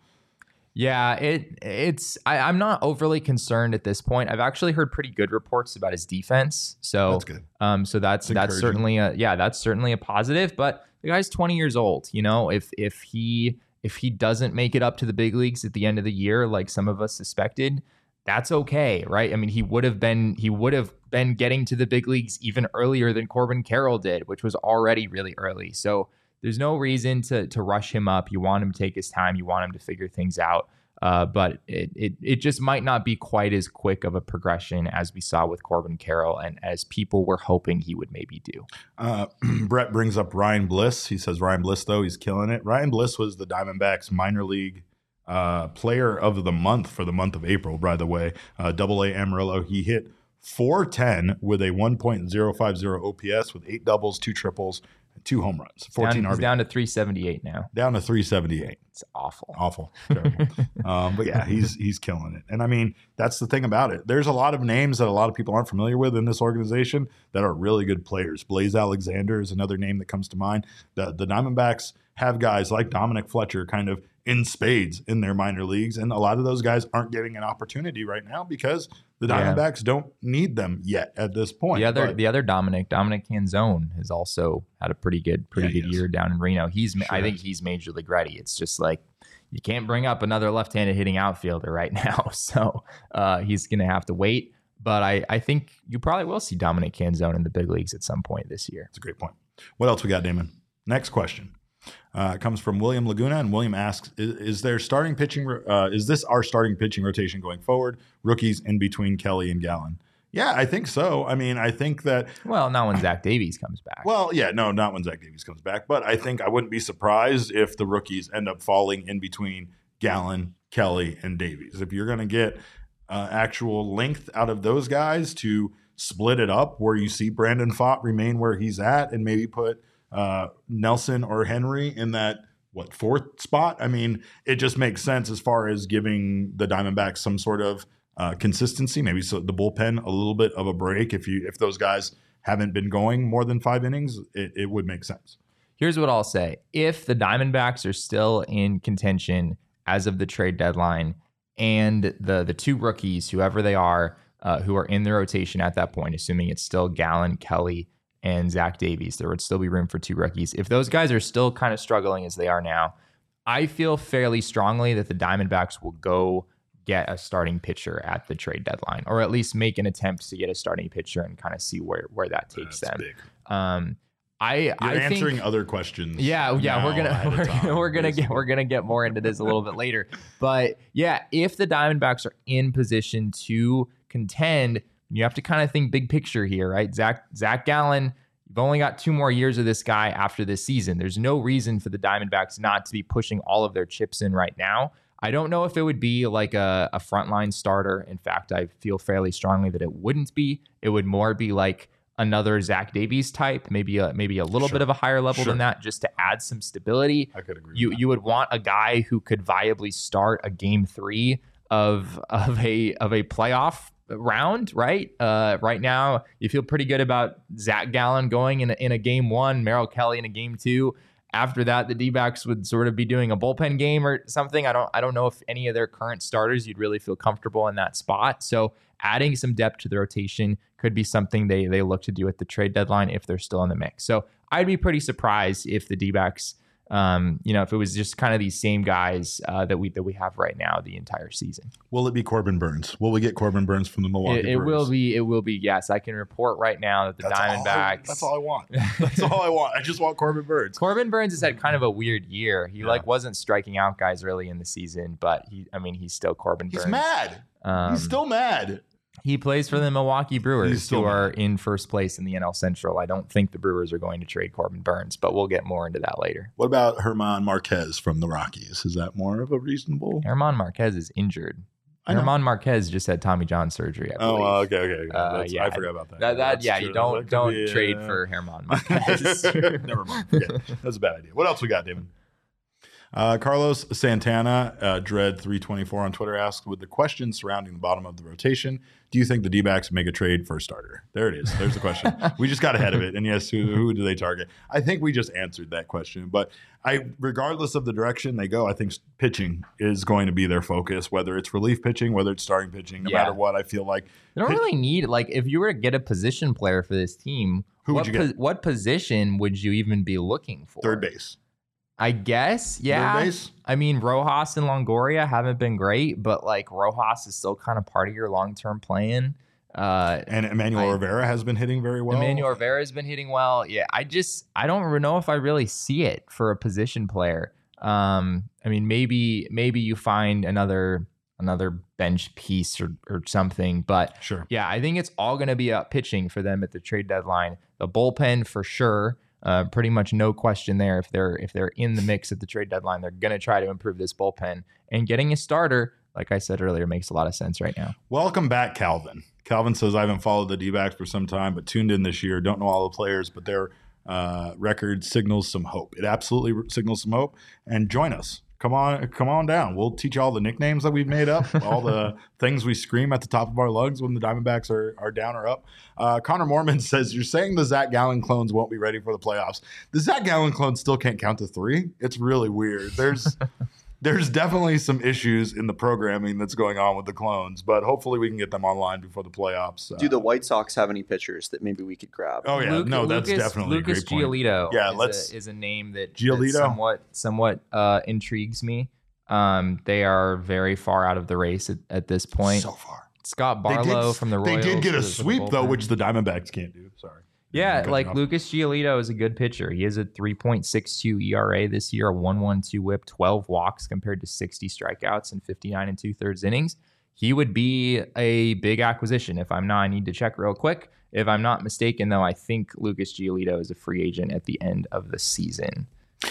Yeah, it it's I, I'm not overly concerned at this point. I've actually heard pretty good reports about his defense. So That's good. Um, so that's That's that's certainly a yeah, that's certainly a positive. But the guy's 20 years old. You know, if if he if he doesn't make it up to the big leagues at the end of the year, like some of us suspected, that's okay, right? I mean, he would have been he would have been getting to the big leagues even earlier than Corbin Carroll did, which was already really early. So there's no reason to to rush him up. You want him to take his time. You want him to figure things out. Uh, but it, it it just might not be quite as quick of a progression as we saw with Corbin Carroll and as people were hoping he would maybe do. Uh, Brett brings up Ryan Bliss. He says Ryan Bliss though he's killing it. Ryan Bliss was the Diamondbacks minor league uh, player of the month for the month of April. By the way, uh, Double A Amarillo. He hit 410 with a 1.050 OPS with eight doubles, two triples, two home runs, 14 down, RBI. down to 378 now. down to 378. It's awful. Awful, um, but yeah, he's he's killing it. And I mean, that's the thing about it. There's a lot of names that a lot of people aren't familiar with in this organization that are really good players. Blaze Alexander is another name that comes to mind. The the Diamondbacks have guys like Dominic Fletcher kind of in spades in their minor leagues, and a lot of those guys aren't getting an opportunity right now because the Yeah. Diamondbacks don't need them yet at this point. The other But- the other Dominic Dominic Canzone has also had a pretty good pretty Yeah, good year down in Reno. He's ma- I think he's major league ready. It's just like you can't bring up another left-handed hitting outfielder right now, so uh, he's going to have to wait. But I I think you probably will see Dominic Canzone in the big leagues at some point this year. That's a great point. What else we got, Damon? Next question. Uh, it comes from William Laguna, and William asks: Is, is there starting pitching? Uh, is this our starting pitching rotation going forward? Rookies in between Kelly and Gallen. Yeah, I think so. I mean, I think that. Well, not when Zach Davies comes back. Well, yeah, no, not when Zach Davies comes back, but I think I wouldn't be surprised if the rookies end up falling in between Gallen, Kelly, and Davies. If you're going to get uh, actual length out of those guys to split it up, where you see Brandon Pfaadt remain where he's at, and maybe put uh, Nelson or Henry in that what fourth spot. I mean, it just makes sense as far as giving the Diamondbacks some sort of uh, consistency, maybe so the bullpen a little bit of a break. If you if those guys haven't been going more than five innings, it, it would make sense. Here's what I'll say. If the Diamondbacks are still in contention as of the trade deadline and the the two rookies, whoever they are, uh, who are in the rotation at that point, assuming it's still Gallen, Kelly, and Zach Davies, there would still be room for two rookies. If those guys are still kind of struggling as they are now, I feel fairly strongly that the Diamondbacks will go get a starting pitcher at the trade deadline, or at least make an attempt to get a starting pitcher and kind of see where where that takes That's them. Um, I You're I answering think, other questions. yeah, yeah, we're gonna we're, time, gonna- we're gonna get we're gonna get more into this a little bit later. But yeah, if the Diamondbacks are in position to contend, you have to kind of think big picture here, right? Zach Zac Gallen, you've only got two more years of this guy after this season. There's no reason for the Diamondbacks not to be pushing all of their chips in right now. I don't know if it would be like a, a frontline starter. In fact, I feel fairly strongly that it wouldn't be. It would more be like another Zach Davies type, maybe a maybe a little Sure. bit of a higher level Sure. than that, just to add some stability. I could agree. You you would want a guy who could viably start a game three of of a of a playoff round, right? Uh, right now, you feel pretty good about Zac Gallen going in a, in a game one, Merrill Kelly in a game two. After that, the D-backs would sort of be doing a bullpen game or something. I don't I don't know if any of their current starters you'd really feel comfortable in that spot. So adding some depth to the rotation could be something they they look to do at the trade deadline if they're still in the mix. So I'd be pretty surprised if the D-backs um, you know, if it was just kind of these same guys uh, that we that we have right now the entire season. Will it be Corbin Burnes? Will we get Corbin Burnes from the Milwaukee? It, it will be. It will be. Yes, I can report right now that the That's all I- Diamondbacks. that's all I want. That's all I want. I just want Corbin Burnes. Corbin Burnes has had kind of a weird year. He Yeah. like wasn't striking out guys early in the season, but he, I mean, he's still Corbin He's Burns. mad. Um, He's still mad. He plays for the Milwaukee Brewers, who are in first place in the NL Central. I don't think the Brewers are going to trade Corbin Burnes, but we'll get more into that later. What about Germán Márquez from the Rockies? Is that more of a reasonable? Germán Márquez is injured. Germán Márquez just had Tommy John surgery. I Oh, believe. okay, okay. Uh, yeah, I forgot about that. That, that yeah, true. you don't don't trade uh, for Herman Marquez. Never mind. It. That's a bad idea. What else we got, David? Uh, Carlos Santana, uh, Dread324 on Twitter asked, with the question surrounding the bottom of the rotation, do you think the D backs make a trade for a starter? There it is. There's the question. we just got ahead of it. And yes, who, who do they target? I think we just answered that question. But I, regardless of the direction they go, I think pitching is going to be their focus, whether it's relief pitching, whether it's starting pitching, no Yeah. matter what. I feel like They don't pitch- really need like if you were to get a position player for this team, Who would what you get? what position would you even be looking for? third base. I guess. Yeah. I mean, Rojas and Longoria haven't been great, but like Rojas is still kind of part of your long term plan. Uh, And Emmanuel I- Rivera has been hitting very well. Emmanuel Rivera has been hitting well. Yeah, I just I don't know if I really see it for a position player. Um, I mean, maybe maybe you find another another bench piece or or something, but Sure. yeah, I think it's all going to be up pitching for them at the trade deadline. The bullpen for sure. Uh, pretty much no question there. If they're if they're in the mix at the trade deadline, they're going to try to improve this bullpen. And getting a starter, like I said earlier, makes a lot of sense right now. Welcome back, Calvin. Calvin says, I haven't followed the D for some time, but tuned in this year. Don't know all the players, but their uh, record signals some hope. It absolutely signals some hope. And join us. Come on, come on down. We'll teach you all the nicknames that we've made up, all the things we scream at the top of our lungs when the Diamondbacks are, are down or up. Uh, Connor Mormon says, You're saying the Zac Gallen clones won't be ready for the playoffs. The Zac Gallen clones still can't count to three. It's really weird. There's there's definitely some issues in the programming that's going on with the clones, but hopefully we can get them online before the playoffs. Do Uh, the White Sox have any pitchers that maybe we could grab? oh yeah, Luke- no, that's Lucas, definitely Lucas a great point. Giolito. Yeah, is let's- a, is a name that, that Giolito? somewhat somewhat uh, intrigues me. Um, they are very far out of the race at, at this point. So far, Scott They did- Barlow from the They did get a the- for the sweep though, which the Diamondbacks can't do. Sorry. Yeah, like. Lucas Giolito is a good pitcher. He has a 3.62 ERA this year, a 1.12 WHIP, 12 walks compared to 60 strikeouts and 59 and two thirds innings. He would be a big acquisition. If I'm not, I need to check real quick. If I'm not mistaken, though, I think Lucas Giolito is a free agent at the end of the season.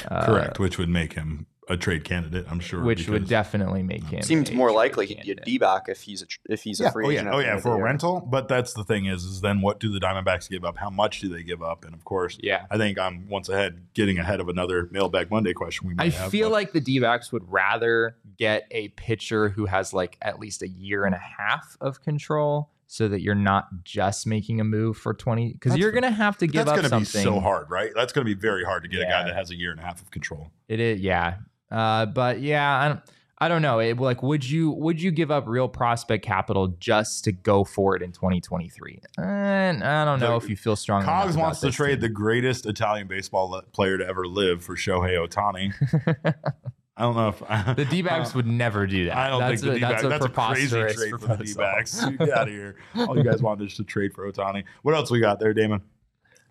Uh, Correct, which would make him a trade candidate. I'm sure. which would definitely make him. Seems a more trade likely he'd be a candidate. D back if he's a tr- if he's a Yeah. free Oh agent. yeah. at Oh the yeah. end of For the a year. rental, but that's the thing is, is then what do the Diamondbacks give up? How much do they give up? And of course, Yeah. I think I'm once ahead, getting ahead of another Mailbag Monday question we might I have. feel but- like the D backs would rather get a pitcher who has like at least a year and a half of control so that you're not just making a move for 20 because That's you're fair. going to have to give that's up going to be something. so hard, right? That's going to be very hard to get a guy Yeah. that has a year and a half of control. It is, yeah. Uh, but yeah, I don't, I don't know. It, like, would you would you give up real prospect capital just to go for it in 2023? And I don't know The- if you feel strong. Cogs wants to trade the greatest Italian baseball player to ever live for Shohei Ohtani. I don't know if I, the D backs uh, would never do that. I don't that's think the a, D-backs. that's a That's a crazy trade for the proposal. D-backs. Get out of here. All you guys wanted is to trade for Otani. What else we got there, Damon?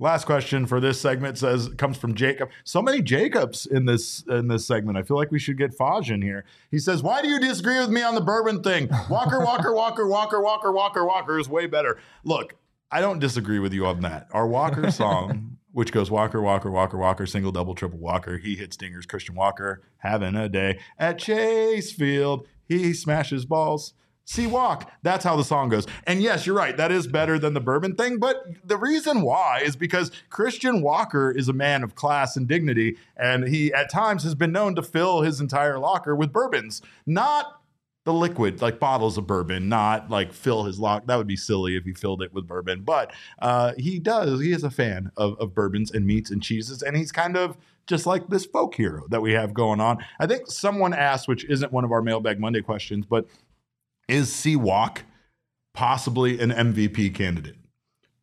Last question for this segment says comes from Jacob. So many Jacobs in this in this segment. I feel like we should get Faj in here. He says, "Why do you disagree with me on the bourbon thing? Walker, Walker, Walker, Walker, Walker, Walker, Walker is way better." Look, I don't disagree with you on that. Our Walker song, which goes Walker, Walker, Walker, Walker, single, double, triple, Walker. He hits dingers. Christian Walker having a day at Chase Field. He smashes balls. See walk. That's how the song goes. And yes, you're right. That is better than the bourbon thing. But the reason why is because Christian Walker is a man of class and dignity, and he at times has been known to fill his entire locker with bourbons, not the liquid, like bottles of bourbon, not like fill his lock. That would be silly if he filled it with bourbon. But uh, he does. He is a fan of, of bourbons and meats and cheeses, and he's kind of just like this folk hero that we have going on. I think someone asked, which isn't one of our Mailbag Monday questions, but is C Walk possibly an MVP candidate?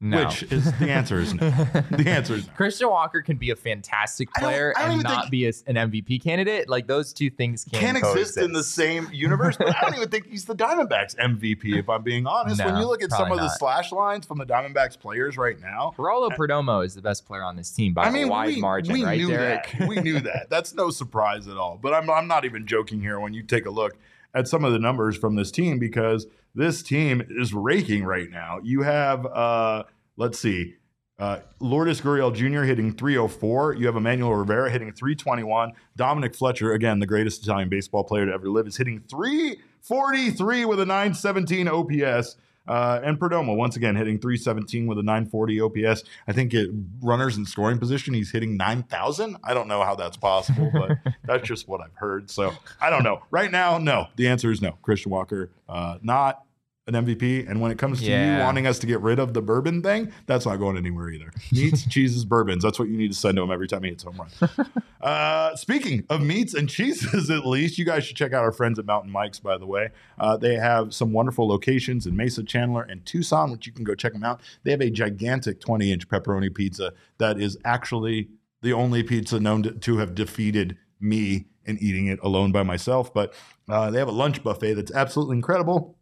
No. Which is the answer is no. the answer is no. Christian Walker can be a fantastic I don't- player I don't and not be a, an MVP candidate. Like those two things can Can't exist in the same universe, but I don't even think he's the Diamondbacks MVP, if I'm being honest. when you look at some of probably the slash lines from the Diamondbacks players right now, Geraldo Perdomo is the best player on this team by I mean, a wide we, margin, we right, knew Derek? that. We knew that. That's no surprise at all. But I'm, I'm not even joking here when you take a look at some of the numbers from this team because this team is raking right now. You have, uh, let's see, uh, Lourdes Gurriel Jr. hitting 304. You have Emmanuel Rivera hitting 321. Dominic Fletcher, again, the greatest Italian baseball player to ever live, is hitting 343 with a 917 OPS. Uh, and Perdomo, once again, hitting 317 with a 940 OPS. I think it, runners in scoring position, he's hitting 9,000. I don't know how that's possible, but that's just what I've heard. So I don't know. Right now, no. The answer is no. Christian Walker, uh, not an MVP. And when it comes to you wanting us to get rid of the bourbon thing, that's not going anywhere either. Meats, cheeses, bourbons. That's what you need to send to him every time he hits home run. Uh, speaking of meats and cheeses, at least, you guys should check out our friends at Mountain Mike's, by the way. Uh, they have some wonderful locations in Mesa, Chandler, and Tucson, which you can go check them out. They have a gigantic 20 inch pepperoni pizza that is actually the only pizza known to, to have defeated me in eating it alone by myself. But uh, they have a lunch buffet that's absolutely incredible.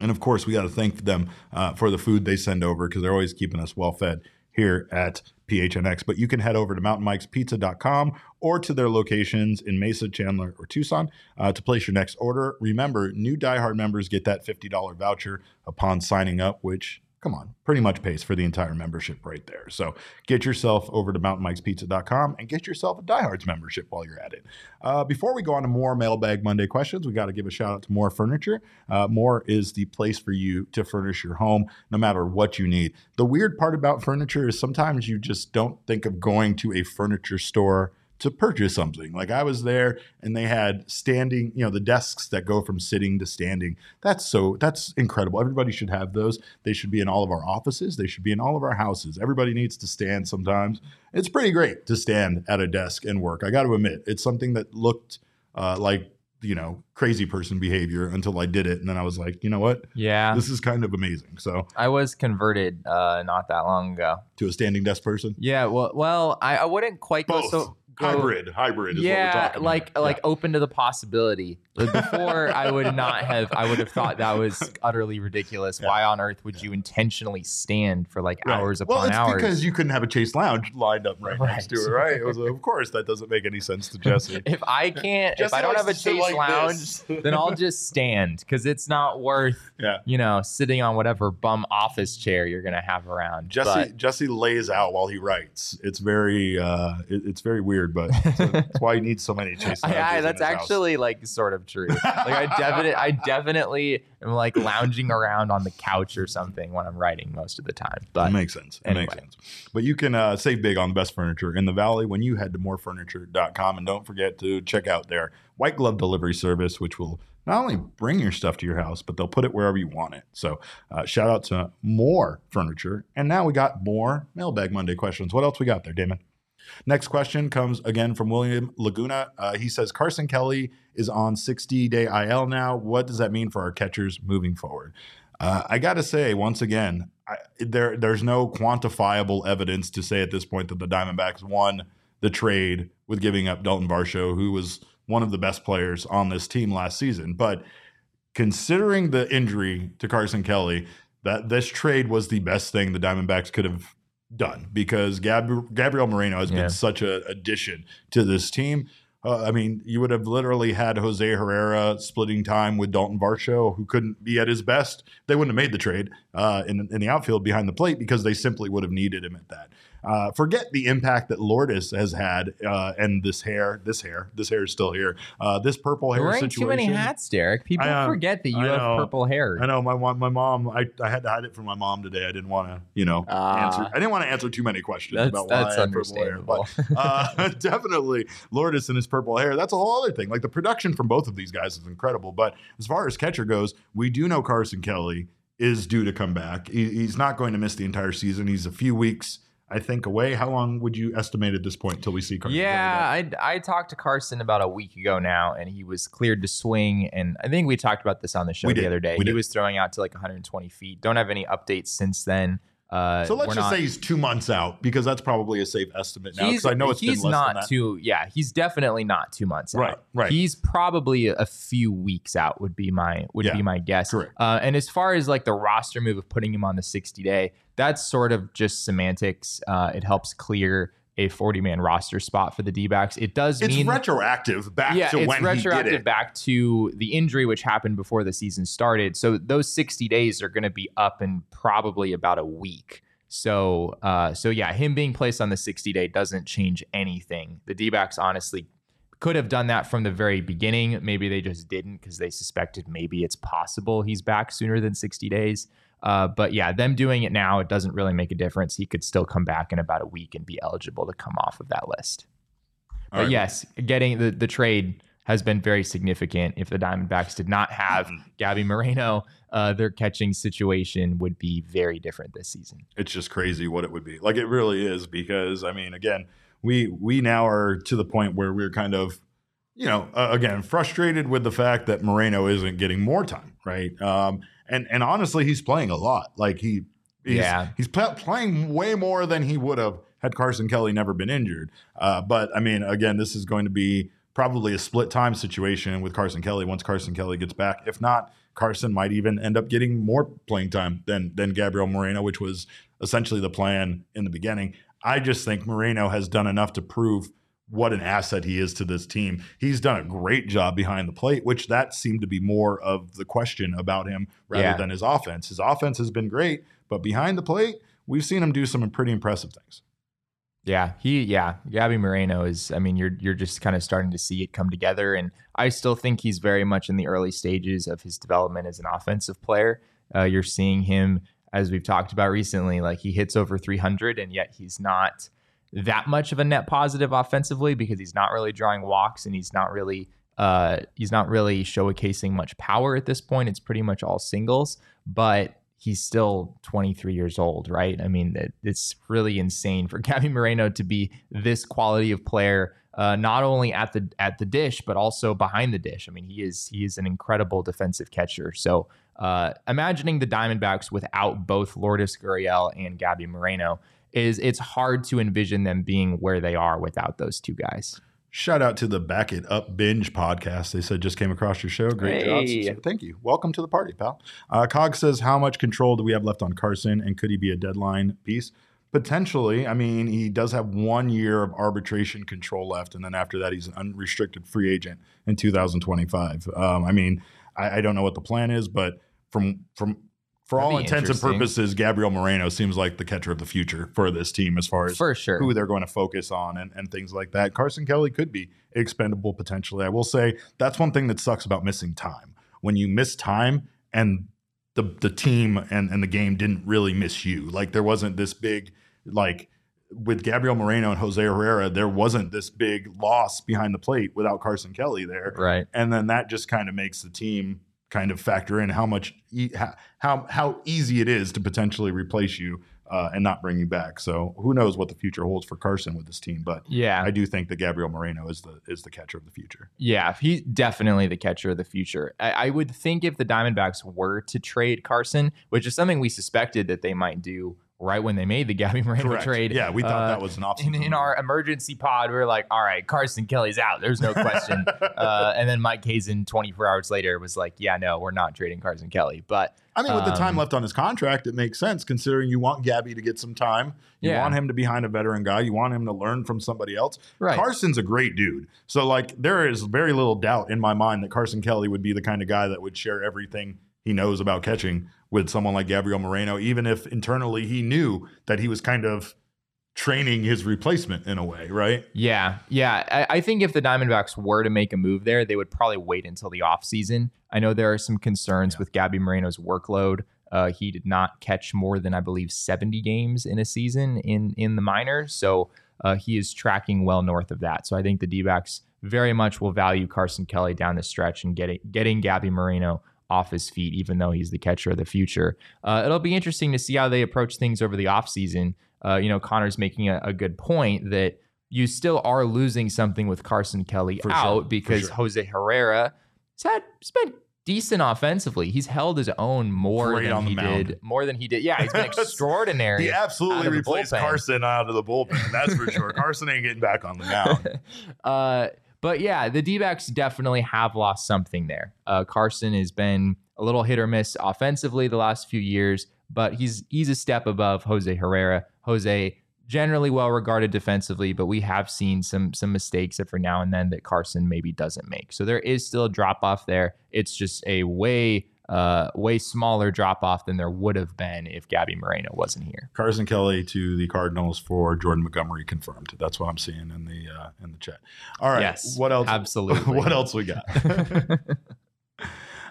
And of course, we got to thank them uh, for the food they send over because they're always keeping us well fed here at PHNX. But you can head over to mountainmikespizza.com or to their locations in Mesa, Chandler, or Tucson uh, to place your next order. Remember, new diehard members get that $50 voucher upon signing up, which come on, pretty much pays for the entire membership right there. So get yourself over to mountainmikespizza.com and get yourself a Diehards membership while you're at it. Uh, before we go on to more Mailbag Monday questions, we got to give a shout out to More Furniture. Uh, More is the place for you to furnish your home no matter what you need. The weird part about furniture is sometimes you just don't think of going to a furniture store to purchase something. Like I was there and they had standing, you know, the desks that go from sitting to standing. That's so that's incredible. Everybody should have those. They should be in all of our offices. They should be in all of our houses. Everybody needs to stand sometimes. It's pretty great to stand at a desk and work. I got to admit, it's something that looked uh, like you know crazy person behavior until I did it, and then I was like, you know what, Yeah. this is kind of amazing. So I was converted uh, not that long ago. to a standing desk person, Yeah, well, well, I, I wouldn't quite go both so go, hybrid, hybrid is what we're yeah, talking like about. like open to the possibility. Before, I would not have. I would have thought that was utterly ridiculous. Why on earth would you intentionally stand for like Right. hours well, upon it's hours? because you couldn't have a Chaise Lounge lined up right, next to it, right? It was, of course, that doesn't make any sense to Jesse. if I can't, if I don't have a chase like lounge, then I'll just stand because it's not worth yeah. you know sitting on whatever bum office chair you're gonna have around. Jesse But- Jesse lays out while he writes. It's very uh, it- it's very weird, but that's why he needs so many Chaise Lounges. In that's his house. actually like sort of true. Like I definitely, I definitely am like lounging around on the couch or something when I'm writing most of the time. But it makes sense. It makes sense. But you can uh, save big on the best furniture in the valley when you head to morefurniture.com. And don't forget to check out their white glove delivery service, which will not only bring your stuff to your house, but they'll put it wherever you want it. So uh, shout out to More Furniture. And now we got more Mailbag Monday questions. What else we got there, Damon? Next question comes again from William Laguna. Uh, he says Carson Kelly is on 60 day IL now. What does that mean for our catchers moving forward? Uh, I got to say, once again, I, there there's no quantifiable evidence to say at this point that the Diamondbacks won the trade with giving up Dalton Varsho, who was one of the best players on this team last season. But considering the injury to Carson Kelly, that this trade was the best thing the Diamondbacks could have done because Gab- Gabriel Moreno has Yeah. been such a addition to this team. Uh, I mean, you would have literally had Jose Herrera splitting time with Dalton Varsho, who couldn't be at his best. They wouldn't have made the trade uh, in, in the outfield behind the plate because they simply would have needed him at that. Uh, forget the impact that Lourdes has had uh, and this hair, this hair, this hair is still here. Uh, this purple hair wearing situation. too many hats, Derek. People I, forget that you I have know. purple hair. I know my mom. My mom. I, I had to hide it from my mom today. I didn't want to, you know, Ah. answer. I didn't want to answer too many questions That's about why I purple hair. But uh, definitely, Lourdes and his purple hair. That's a whole other thing. Like the production from both of these guys is incredible. But as far as catcher goes, we do know Carson Kelly is due to come back. He, he's not going to miss the entire season. He's a few weeks, I think, away. How long would you estimate at this point until we see Carson? Yeah. I, I talked to Carson about a week ago now, and he was cleared to swing. And I think we talked about this on the show We the did. other day. We he did. was throwing out to like 120 feet. Don't have any updates since then. Uh, So let's just not- say he's two months out because that's probably a safe estimate now. Because I know it's he's not two. Yeah, he's definitely not two months out. Right, right. He's probably a few weeks out. Would be my would Yeah, be my guess. correct. Uh, and as far as like the roster move of putting him on the 60 day, that's sort of just semantics. Uh, it helps clear a 40 man roster spot for the D backs. It does It's mean retroactive back yeah, to it's when he retroactive did it. back to the injury which happened before the season started. So those 60 days are going to be up in probably about a week. So uh so yeah, him being placed on the 60 day doesn't change anything. The D-backs honestly could have done that from the very beginning. Maybe they just didn't because they suspected maybe it's possible he's back sooner than 60 days. Uh, but yeah, them doing it now, it doesn't really make a difference. He could still come back in about a week and be eligible to come off of that list. All but right. yes, getting the, the trade has been very significant. If the Diamondbacks did not have Mm-hmm. Gabby Moreno, uh, their catching situation would be very different this season. it's just crazy what it would be. Like it really is because I mean, again, we we now are to the point where we're kind of, you know, uh, again frustrated with the fact that Moreno isn't getting more time, right? Um, and and honestly, he's playing a lot. Like he, he's, Yeah. he's pl- playing way more than he would have had Carson Kelly never been injured. Uh, but I mean, again, this is going to be probably a split time situation with Carson Kelly once Carson Kelly gets back. If not, Carson might even end up getting more playing time than than Gabriel Moreno, which was essentially the plan in the beginning. I just think Moreno has done enough to prove what an asset he is to this team. He's done a great job behind the plate, which that seemed to be more of the question about him rather Yeah. than his offense. His offense has been great, but behind the plate, we've seen him do some pretty impressive things. Yeah, he yeah, Gabby Moreno is I mean, you're you're just kind of starting to see it come together and I still think he's very much in the early stages of his development as an offensive player. Uh, you're seeing him as we've talked about recently, like he hits over 300 and yet he's not that much of a net positive offensively because he's not really drawing walks and he's not really uh he's not really showcasing much power at this point. It's pretty much all singles, but he's still 23 years old, right? I mean, it, it's really insane for Gabby Moreno to be this quality of player, uh, not only at the at the dish but also behind the dish. I mean, he is he is an incredible defensive catcher. So, uh, imagining the Diamondbacks without both Lourdes Gurriel and Gabby Moreno is it's hard to envision them being where they are without those two guys. Shout out to the Back It Up Binge podcast. They said just came across your show. Great Hey. job. So Thank you. Welcome to the party, pal. Uh, Cog says, How much control do we have left on Carson and could he be a deadline piece? Potentially. I mean, he does have one year of arbitration control left. And then after that, he's an unrestricted free agent in 2025. Um, I mean, I, I don't know what the plan is, but from, from, for That'd all intents and purposes, Gabriel Moreno seems like the catcher of the future for this team as far as For sure. who they're going to focus on and, and things like that. Carson Kelly could be expendable potentially. I will say that's one thing that sucks about missing time. When you miss time and the the team and, and the game didn't really miss you. Like there wasn't this big like with Gabriel Moreno and Jose Herrera, there wasn't this big loss behind the plate without Carson Kelly there Right. and then that just kind of makes the team kind of factor in how much e- how how, easy it is to potentially replace you uh, and not bring you back. So who knows what the future holds for Carson with this team? But Yeah. I do think that Gabriel Moreno is the is the catcher of the future. Yeah, he's definitely the catcher of the future. I, I would think if the Diamondbacks were to trade Carson, which is something we suspected that they might do right when they made the Gabby Moreno Correct. trade. Yeah, we thought uh, that was an option. in, in our emergency pod, we were like, all right, Carson Kelly's out. There's no question. uh, and then Mike Hazen, 24 hours later, was like, yeah, no, we're not trading Carson Kelly. But I mean, with the time um, left on his contract, it makes sense considering you want Gabby to get some time. You Yeah. want him to be behind a veteran guy. You want him to learn from somebody else. Right. Carson's a great dude. So, like, there is very little doubt in my mind that Carson Kelly would be the kind of guy that would share everything he knows about catching with someone like Gabriel Moreno, even if internally he knew that he was kind of training his replacement in a way, right? Yeah, yeah. I, I think if the Diamondbacks were to make a move there, they would probably wait until the offseason. I know there are some concerns with Gabby Moreno's workload. Uh, he did not catch more than I believe 70 games in a season in in the minors, so uh, he is tracking well north of that. So I think the D-backs very much will value Carson Kelly down the stretch and getting getting Gabby Moreno off his feet, even though he's the catcher of the future. Uh, it'll be interesting to see how they approach things over the offseason. Uh, you know, Connor's making a, a good point that you still are losing something with Carson Kelly For out for because sure. Jose Herrera has had been decent offensively. He's held his own more Great than he mound. did. More than he did. Yeah, he's been extraordinary. He absolutely out of the replaced. Carson out of the bullpen. That's for sure. Carson ain't getting back on the mound. uh, but yeah, the D backs definitely have lost something there. Uh, Carson has been a little hit or miss offensively the last few years, but he's he's a step above Jose Herrera. Jose generally well regarded defensively, but we have seen some some mistakes every now and then that Carson maybe doesn't make. So there is still a drop off there. It's just a way uh, way smaller drop off than there would have been if Gabby Moreno wasn't here. Carson Kelly to the Cardinals for Jordan Montgomery confirmed. That's what I'm seeing in the uh, in the chat. All right. Yes, What else? absolutely. what else we got?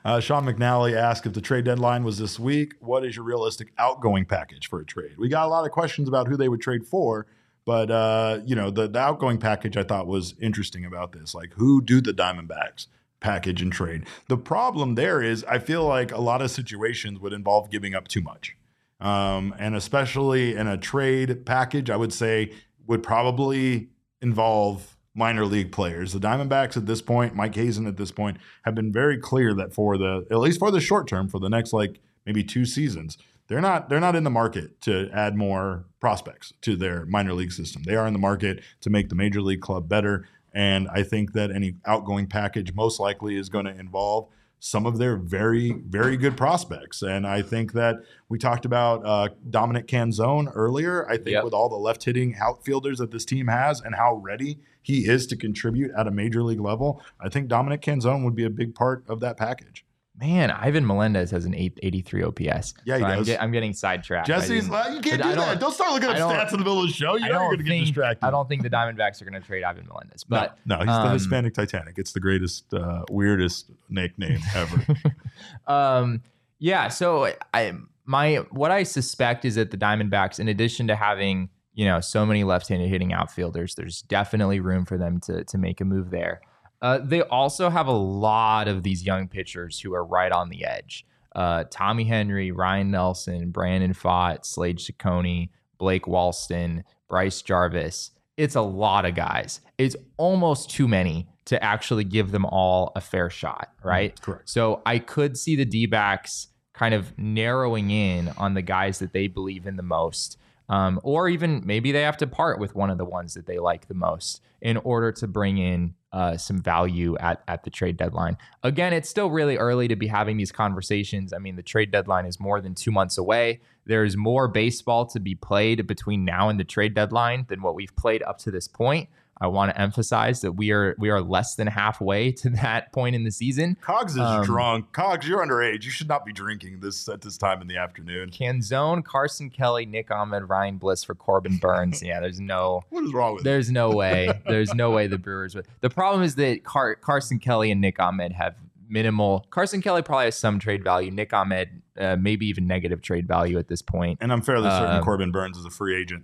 uh, Sean McNally asked if the trade deadline was this week. What is your realistic outgoing package for a trade? We got a lot of questions about who they would trade for, but uh, you know the, the outgoing package I thought was interesting about this. Like who do the Diamondbacks? Package and trade. The problem there is I feel like a lot of situations would involve giving up too much. Um, and especially in a trade package, I would say would probably involve minor league players. The Diamondbacks at this point, Mike Hazen at this point, have been very clear that for the at least for the short term, for the next like maybe two seasons, they're not they're not in the market to add more prospects to their minor league system. They are in the market to make the major league club better. And I think that any outgoing package most likely is going to involve some of their very, very good prospects. And I think that we talked about uh, Dominic Canzone earlier. I think Yep. with all the left hitting outfielders that this team has and how ready he is to contribute at a major league level, I think Dominic Canzone would be a big part of that package. Man, Ivan Melendez has an 883 OPS. Yeah, he So I'm, get- I'm getting sidetracked. Jesse's, well, you can't I do don't- that. Don't start looking up stats in the middle of the show. You know you're going to get distracted. I don't think the Diamondbacks are going to trade Ivan Melendez, but no, no, he's the um, Hispanic Titanic. It's the greatest, uh, weirdest nickname ever. um, yeah. So I my what I suspect is that the Diamondbacks, in addition to having you know so many left-handed hitting outfielders, there's definitely room for them to to make a move there. Uh, they also have a lot of these young pitchers who are right on the edge. Uh, Tommy Henry, Ryne Nelson, Brandon Pfaadt, Slade Cecconi, Blake Walston, Bryce Jarvis. It's a lot of guys. It's almost too many to actually give them all a fair shot, right? Correct. So I could see the D backs kind of narrowing in on the guys that they believe in the most. Um, or even maybe they have to part with one of the ones that they like the most in order to bring in uh, some value at, at the trade deadline. Again, it's still really early to be having these conversations. I mean, the trade deadline is more than two months away. There's more baseball to be played between now and the trade deadline than what we've played up to this point. I want to emphasize that we are we are less than halfway to that point in the season. Cogs is Um, drunk. Cogs, you're underage. You should not be drinking this at this time in the afternoon. Canzone, Carson Kelly, Nick Ahmed, Ryan Bliss for Corbin Burnes. Yeah, there's no What is wrong with there's no way. There's no way the Brewers would. The problem is that Car- Carson Kelly and Nick Ahmed have minimal. Carson Kelly probably has some trade value. Nick Ahmed, uh, maybe even negative trade value at this point. And I'm fairly certain Um, Corbin Burnes is a free agent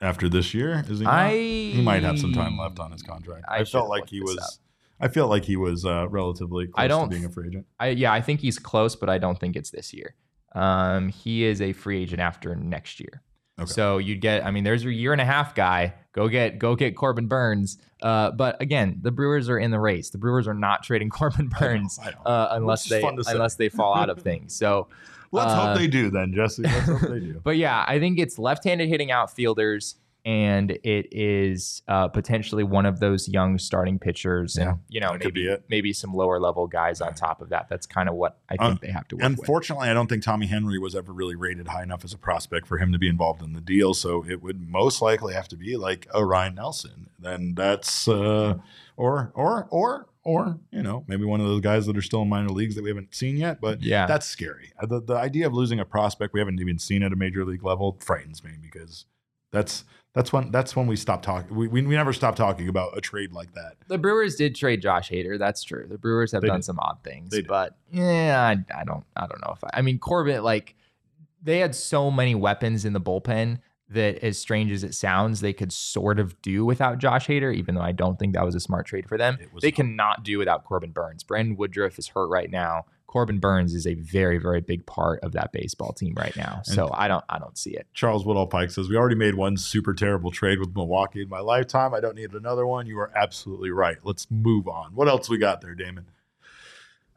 after this year. Is he? Not? I he might have some time left on his contract. I I, felt like he this was. I felt like he was uh, relatively close I don't to being a free agent. I yeah, I think he's close, but I don't think it's this year. Um, he is a free agent after next year. Okay. So you'd get, I mean, there's your year and a half guy. Go get, go get Corbin Burnes. Uh, but again, the Brewers are in the race. The Brewers are not trading Corbin Burnes I know. uh, unless they fun to say. unless they fall out of things. So Let's uh, hope they do then, Jesse. Let's hope they do. but yeah, I think it's left-handed hitting outfielders, and it is uh, potentially one of those young starting pitchers, Yeah, and you know maybe maybe some lower level guys on top of that. That's kind of what I think they have to work with. Unfortunately, I don't think Tommy Henry was ever really rated high enough as a prospect for him to be involved in the deal. So it would most likely have to be like a Ryne Nelson. Then that's uh, or or or or you know maybe one of those guys that are still in minor leagues that we haven't seen yet. But Yeah. that's scary. Uh, The the idea of losing a prospect we haven't even seen at a major league level frightens me because that's that's when that's when we stop talking. We, we we never stop talking about a trade like that. The Brewers did trade Josh Hader. That's true. The Brewers have They done did. some odd things, but yeah, I, I don't, I don't know if I. I mean, Corbett, like they had so many weapons in the bullpen that, as strange as it sounds, they could sort of do without Josh Hader. Even though I don't think that was a smart trade for them, they not. cannot do without Corbin Burnes. Brandon Woodruff is hurt right now. Corbin Burnes is a very, very big part of that baseball team right now. So I don't, I don't see it. Charles Woodall Pike says, We already made one super terrible trade with Milwaukee in my lifetime. I don't need another one. You are absolutely right. Let's move on. What else we got there, Damon?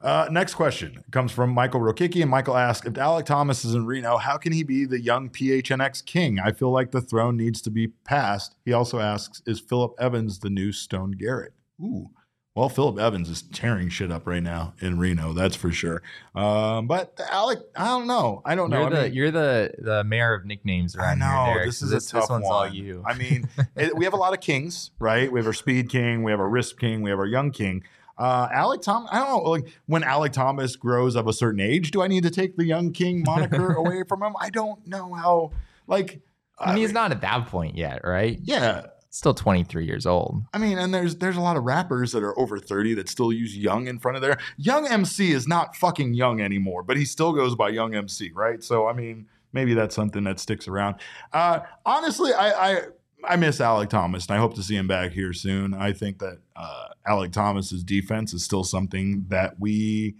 Uh, next question comes from Michael Rokicki. And Michael asks If Alec Thomas is in Reno, how can he be the young PHNX king? I feel like the throne needs to be passed. He also asks Is Philip Evans the new Stone Garrett? Ooh. Well, Philip Evans is tearing shit up right now in Reno, that's for sure. Um, but Alec, I don't know. I don't know. You're I the, mean- you're the, the mayor of nicknames I around know this is this, a tough this one's one. all you. I mean, it- we have a lot of kings, right? We have our speed king, we have our risk king, we have our young king. Uh, Alec Thomas, I don't know. Like when Alec Thomas grows of a certain age, do I need to take the young king moniker away from him? I don't know how. Like, I mean, he's not at that point yet, right? yeah. Still 23 years old. I mean, and there's there's a lot of rappers that are over 30 that still use young in front of their young MC is not fucking young anymore, but he still goes by young MC, right? So I mean, maybe that's something that sticks around. Uh, honestly, I, I I miss Alec Thomas, and I hope to see him back here soon. I think that uh, Alec Thomas's defense is still something that we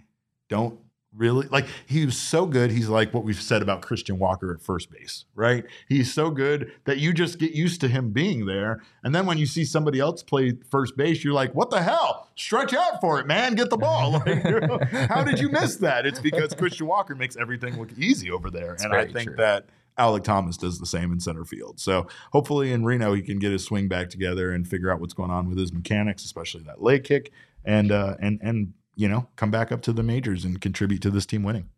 don't really like. He was so good. He's like what we've said about Christian Walker at first base, right? He's so good that you just get used to him being there. And then when you see somebody else play first base, you're like, what the hell? Stretch out for it, man. Get the ball. Like, you know, how did you miss that? It's because Christian Walker makes everything look easy over there. and I think true. that Alec Thomas does the same in center field. So hopefully in Reno he can get his swing back together and figure out what's going on with his mechanics, especially that leg kick, and uh, and and you know come back up to the majors and contribute to this team winning.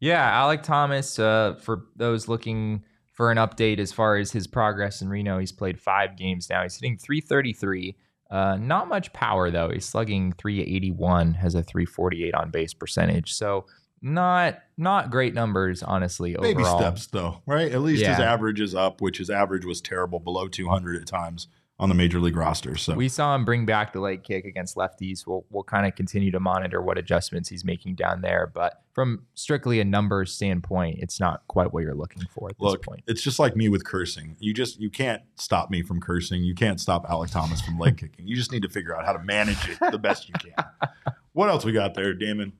Yeah, Alec Thomas, uh, for those looking for an update as far as his progress in Reno, he's played five games now. He's hitting 333. Uh, not much power, though. He's slugging 381, has a 348 on base percentage. So not not great numbers, honestly, Baby steps though, right? At least his average is up, which his average was terrible, below 200 at times on the major league roster. So We saw him bring back the leg kick against lefties. We'll we'll kind of continue to monitor what adjustments he's making down there. But from strictly a numbers standpoint, it's not quite what you're looking for at this Look, point. it's just like me with cursing. You just you can't stop me from cursing. You can't stop Alek Thomas from leg kicking. You just need to figure out how to manage it the best you can. What else we got there, Damon?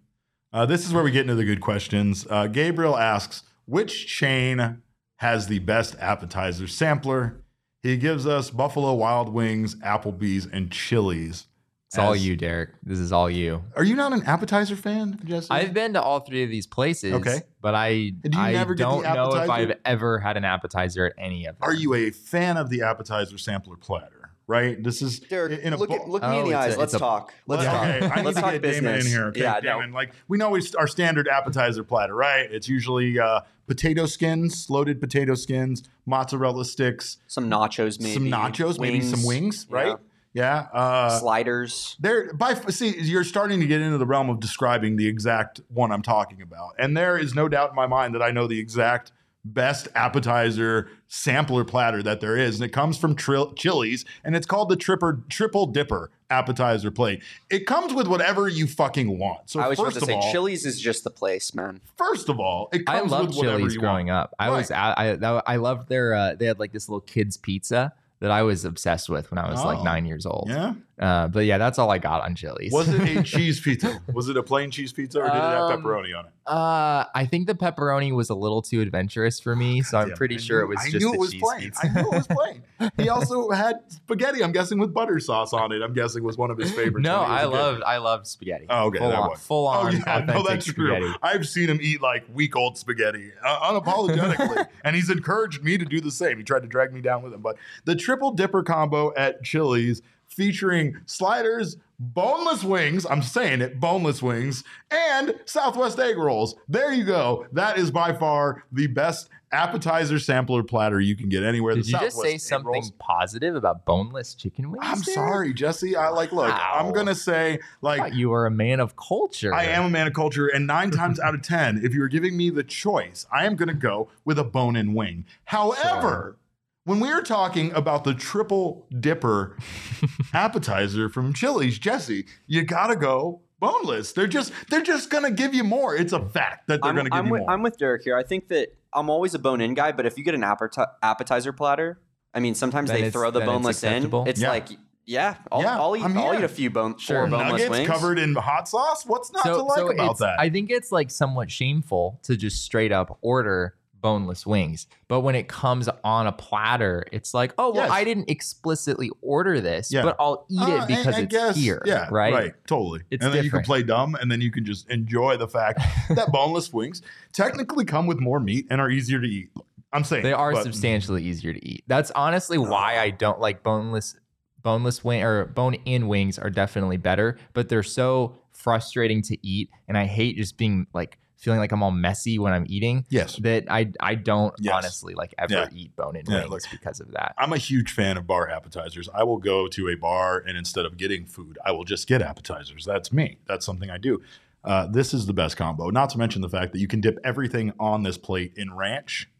Uh, this is where we get into the good questions. Uh, Gabriel asks, which chain has the best appetizer sampler? He gives us Buffalo Wild Wings, Applebee's, and Chili's. It's all you, Derek. This is all you. Are you not an appetizer fan, Jesse? I've been to all three of these places. Okay. But I, do I don't know if? I've ever had an appetizer at any of them. Are you a fan of the appetizer sampler platter? Right. This is Derek, in a look, bo- at, look me Oh, in the eyes. a- Let's a- talk. Let's Well, talk. Okay, I need Let's to talk get business. Damon in here. Okay, yeah, Damon. no. Like we know we, our standard appetizer platter, right? It's usually uh, potato skins, loaded potato skins, mozzarella sticks, Some nachos, maybe. some nachos, maybe some wings, right? Yeah. Uh, Sliders. there, by see, you're starting to get into the realm of describing the exact one I'm talking about, and there is no doubt in my mind that I know the exact best appetizer sampler platter that there is, and it comes from Tril- Chili's, and it's called the Tripper Triple Dipper appetizer plate. It comes with whatever you fucking want. So I was about first to of say, all, Chili's is just the place, man. first of all, it I comes loved with whatever Chili's you growing want. up. I was I I, I loved their uh, they had like this little kids pizza that I was obsessed with when I was Oh. like nine years old. Yeah. Uh, but yeah, that's all I got on Chili's. Was it a cheese pizza? Was it a plain cheese pizza, or did it have Um, pepperoni on it? Uh, I think the pepperoni was a little too adventurous for me, so I'm Damn, pretty I sure knew- it was just. I just knew it was plain. pizza. I knew it was plain. He also had spaghetti. I'm guessing with butter sauce on it. I'm guessing was one of his favorites. no, I he was I a kid. loved I loved spaghetti. Oh, okay, full that on, one. full Oh on yeah, no, that's spaghetti. true. I've seen him eat like week old spaghetti uh, unapologetically, and he's encouraged me to do the same. He tried to drag me down with him, but the triple dipper combo at Chili's featuring sliders, boneless wings. I'm saying it, boneless wings, and Southwest egg rolls. There you go. That is by far the best appetizer sampler platter you can get anywhere. Did the you just say something rolls- positive about boneless chicken wings? I'm there? sorry, Jesse. I like look. I'm gonna say like you are a man of culture. I am a man of culture, and nine times out of ten, if you were giving me the choice, I am going to go with a bone-in wing. However, when we are talking about the triple dipper appetizer from Chili's, Jesse, you got to go boneless. They're just they're just going to give you more. It's a fact that they're I'm, going to give I'm you with, more. I'm with Derek here. I think that I'm always a bone-in guy, but if you get an appeti- appetizer platter, I mean, sometimes Then they throw the then it's boneless in. It's Yeah. like, yeah, I'll, Yeah, I'll eat. I'm I'll eat a few bone, Sure. four boneless Nuggets wings. covered in hot sauce. What's not to like about that? I think it's like somewhat shameful to just straight up order boneless wings. But when it comes on a platter, it's like, oh well, Yes. I didn't explicitly order this, Yeah. but I'll eat Uh, it because it's guess, here. Yeah, right. Right. Totally. It's and then you can play dumb, and then you can just enjoy the fact that boneless wings technically come with more meat and are easier to eat. I'm saying They are but- substantially easier to eat. That's honestly why I don't like boneless boneless wing or bone in wings are definitely better, but they're so frustrating to eat and I hate just being like feeling like I'm all messy when I'm eating. Yes. That I I don't Yes. honestly like ever Yeah. eat bone-in Yeah, wings look. because of that. I'm a huge fan of bar appetizers. I will go to a bar and instead of getting food, I will just get appetizers. That's me. That's something I do. Uh, this is the best combo. Not to mention the fact that you can dip everything on this plate in ranch.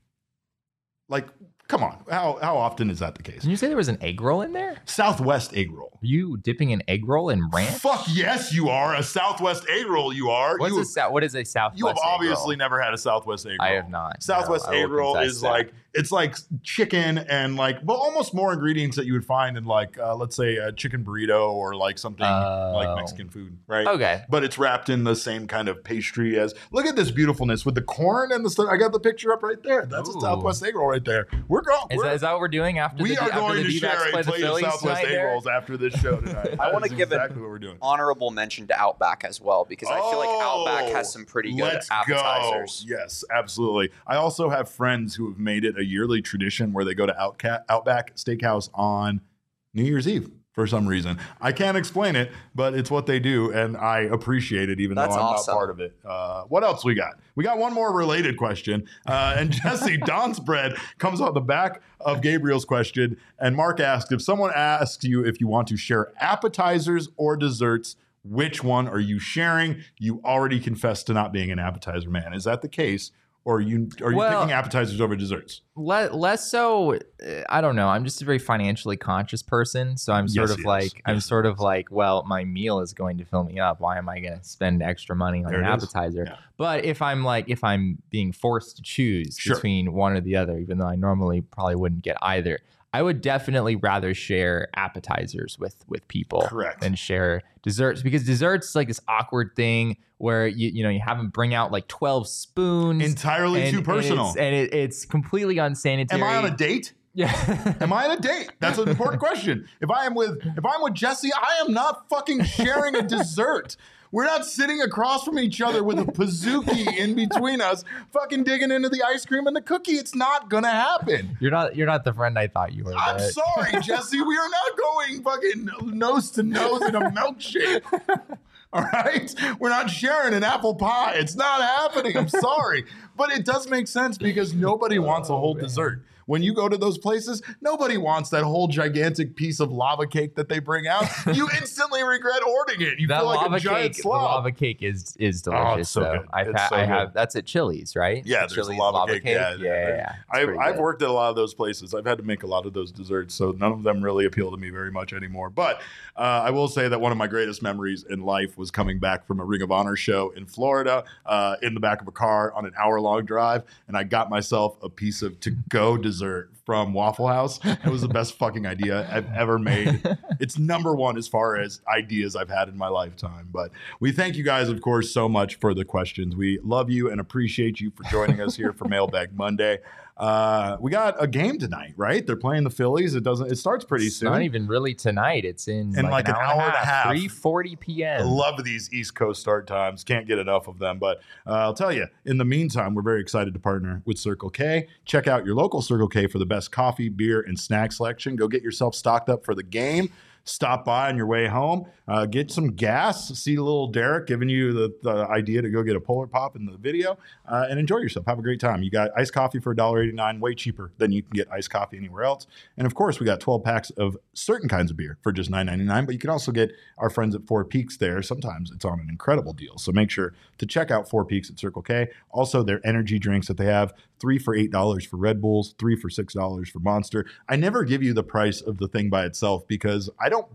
Like, come on, how how often is that the case? Did you say there was an egg roll in there? Southwest egg roll. Are you dipping an egg roll in ranch? Fuck yes, you are a Southwest egg roll. You are. What's you, a sou- what is a Southwest? you have egg roll? obviously never had a Southwest egg roll. I have not. Southwest no, egg roll is that. like it's like chicken and like well almost more ingredients that you would find in like uh, let's say a chicken burrito or like something Oh. like Mexican food, right? okay. But it's wrapped in the same kind of pastry as look at this beautifulness with the corn and the stuff. I got the picture up right there. That's Ooh. a Southwest egg roll right there. We're going. Is we're- that, is that what we're doing after this? we the, are after going the to D-backs share play a the plate of Phillies Southwest tonight egg there? rolls after this show tonight. I wanna is give an exactly what we're doing. Honorable mention to Outback as well because I feel like oh, Outback Oh, has some pretty good Let's appetizers. Go. Yes, absolutely. I also have friends who have made it a yearly tradition where they go to Outca- Outback Steakhouse on New Year's Eve for some reason. I can't explain it, but it's what they do, and I appreciate it, even That's though I'm awesome. not part of it. Uh, what else we got? We got one more related question, uh, and Jesse Don's bread comes on the back of Gabriel's question, and Mark asked if someone asks you if you want to share appetizers or desserts. Which one are you sharing? You already confessed to not being an appetizer man. Is that the case? Or are you are you Well- picking appetizers over desserts? Le- less so uh, i don't know i'm just a very financially conscious person so i'm sort Yes, of he is. like i'm Yes, sort of like well my meal is going to fill me up why am i going to spend extra money on There an appetizer Yeah. but if i'm like if i'm being forced to choose Sure. between one or the other even though i normally probably wouldn't get either i would definitely rather share appetizers with with people Correct. than share desserts because desserts is like this awkward thing where you you know you have them bring out like 12 spoons Entirely and- too and personal. it's- and it, it's completely unsanitary Am I on a date? Yeah. Am I on a date? That's an important question. If I am with if I'm with Jesse, I am not fucking sharing a dessert. We're not sitting across from each other with a Pizookie in between us, fucking digging into the ice cream and the cookie. It's not gonna happen. You're not you're not the friend I thought you were. I'm but- sorry, Jesse. We are not going fucking nose to nose in a milkshake. All right? We're not sharing an apple pie. It's not happening. I'm sorry. But it does make sense because nobody wants a whole oh, dessert. When you go to those places, nobody wants that whole gigantic piece of lava cake that they bring out. You instantly regret ordering it. You that feel like lava a giant cake, the lava cake is is Oh, delicious. it's so though. good. I've had, so I have that's at Chili's, right? Yeah, The there's a Chili's lava, cake. Yeah, Yeah, yeah, yeah. I've, I've worked at a lot of those places. I've had to make a lot of those desserts, so none of them really appeal to me very much anymore. But uh, I will say that one of my greatest memories in life was coming back from a Ring of Honor show in Florida uh, in the back of a car on an hour long drive, and I got myself a piece of to go dessert from Waffle House. It was the best fucking idea I've ever made. It's number one as far as ideas I've had in my lifetime. But we thank you guys, of course, so much for the questions. We love you and appreciate you for joining us here for Mailbag Monday. Uh, we got a game tonight, right? They're playing the Phillies. It doesn't. It starts pretty It's soon. not even really tonight. It's in, In like an hour and a half. Three forty p.m. I love these East Coast start times. Can't get enough of them. But uh, I'll tell you, in the meantime, we're very excited to partner with Circle K. Check out your local Circle K for the best coffee, beer, and snack selection. Go get yourself stocked up for the game. Stop by on your way home, uh, get some gas. See little Derek giving you the, the idea to go get a Polar Pop in the video uh, and enjoy yourself. Have a great time. You got iced coffee for $1.89, way cheaper than you can get iced coffee anywhere else. And of course, we got 12 packs of certain kinds of beer for just $9.99, but you can also get our friends at Four Peaks there. Sometimes it's on an incredible deal. So make sure to check out Four Peaks at Circle K. Also, their energy drinks that they have three for $8 for Red Bulls, three for $6 for Monster. I never give you the price of the thing by itself because I don't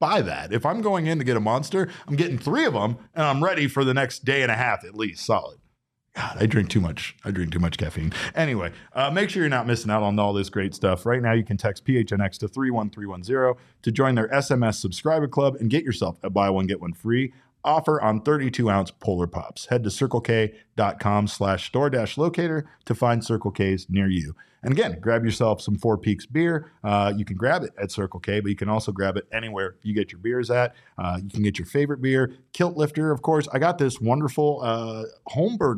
buy that. If I'm going in to get a Monster, I'm getting three of them and I'm ready for the next day and a half at least, solid. God, I drink too much. I drink too much caffeine. Anyway, uh, make sure you're not missing out on all this great stuff. Right now, you can text PHNX to 31310 to join their SMS subscriber club and get yourself a buy one, get one free offer on 32 ounce Polar Pops. Head to circlek.com slash store dash locator to find Circle K's near you. And again, grab yourself some Four Peaks beer. Uh, you can grab it at Circle K, but you can also grab it anywhere you get your beers at. Uh, you can get your favorite beer. Kilt Lifter, of course. I got this wonderful uh,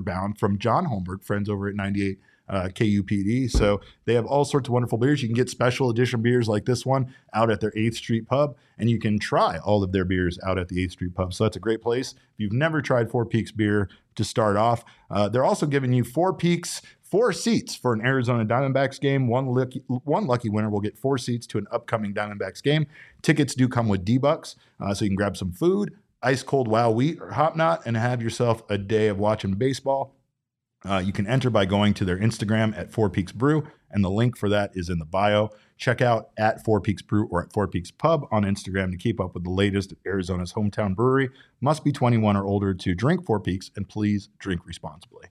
bound from John Holmberg, friends over at 98 uh, KUPD. So they have all sorts of wonderful beers. You can get special edition beers like this one out at their 8th Street Pub, and you can try all of their beers out at the 8th Street Pub. So that's a great place. If you've never tried Four Peaks beer to start off, uh, they're also giving you Four Peaks four seats for an Arizona Diamondbacks game. One lucky, one lucky winner will get four seats to an upcoming Diamondbacks game. Tickets do come with D bucks, uh, so you can grab some food, ice cold wow wheat or hop knot, and have yourself a day of watching baseball. Uh, you can enter by going to their Instagram at Four Peaks Brew, and the link for that is in the bio. Check out at Four Peaks Brew or at Four Peaks Pub on Instagram to keep up with the latest at Arizona's hometown brewery. Must be 21 or older to drink Four Peaks, and please drink responsibly.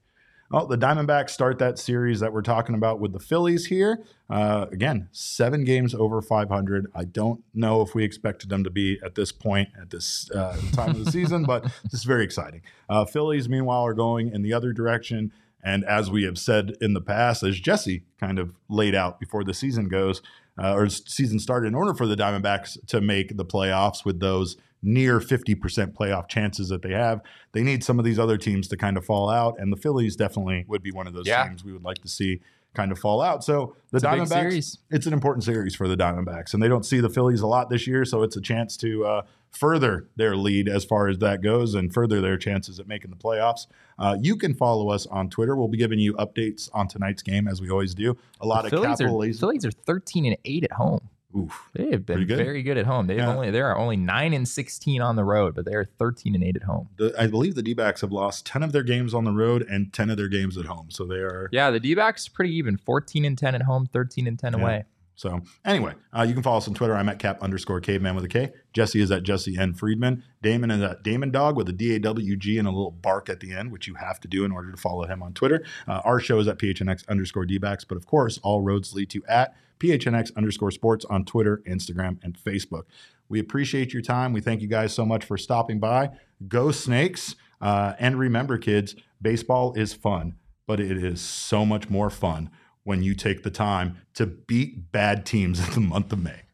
Well, the Diamondbacks start that series that we're talking about with the Phillies here. Uh, again, seven games over 500. I don't know if we expected them to be at this point at this uh, time of the season, but this is very exciting. Uh, Phillies, meanwhile, are going in the other direction. And as we have said in the past, as Jesse kind of laid out before the season goes, uh, or season started, in order for the Diamondbacks to make the playoffs with those near 50% playoff chances that they have. They need some of these other teams to kind of fall out, and the Phillies definitely would be one of those Yeah. teams we would like to see kind of fall out. So the It's Diamondbacks, it's an important series for the Diamondbacks, and they don't see the Phillies a lot this year, so it's a chance to uh, further their lead as far as that goes and further their chances at making the playoffs. Uh, you can follow us on Twitter. We'll be giving you updates on tonight's game as we always do. A lot The of Phillies are. Phillies are 13 and 8 at home. Oof. They have been good. very good at home. They've Yeah. only they are only 9 and 16 on the road, but they are 13 and 8 at home. The, I believe the D-backs have lost 10 of their games on the road and 10 of their games at home. So they are Yeah, the D-backs pretty even. 14 and 10 at home, 13 and 10 Yeah. away. So anyway, uh, you can follow us on Twitter. I'm at cap underscore caveman with a K. Jesse is at Jesse N Friedman. Damon is at Damon Dog with a D A W G and a little bark at the end, which you have to do in order to follow him on Twitter. Uh, our show is at PHNX underscore D-backs, but of course, all roads lead to at PHNX underscore sports on Twitter, Instagram, and Facebook. We appreciate your time. We thank you guys so much for stopping by. Go Snakes. Uh, and remember, kids, baseball is fun, but it is so much more fun when you take the time to beat bad teams in the month of May.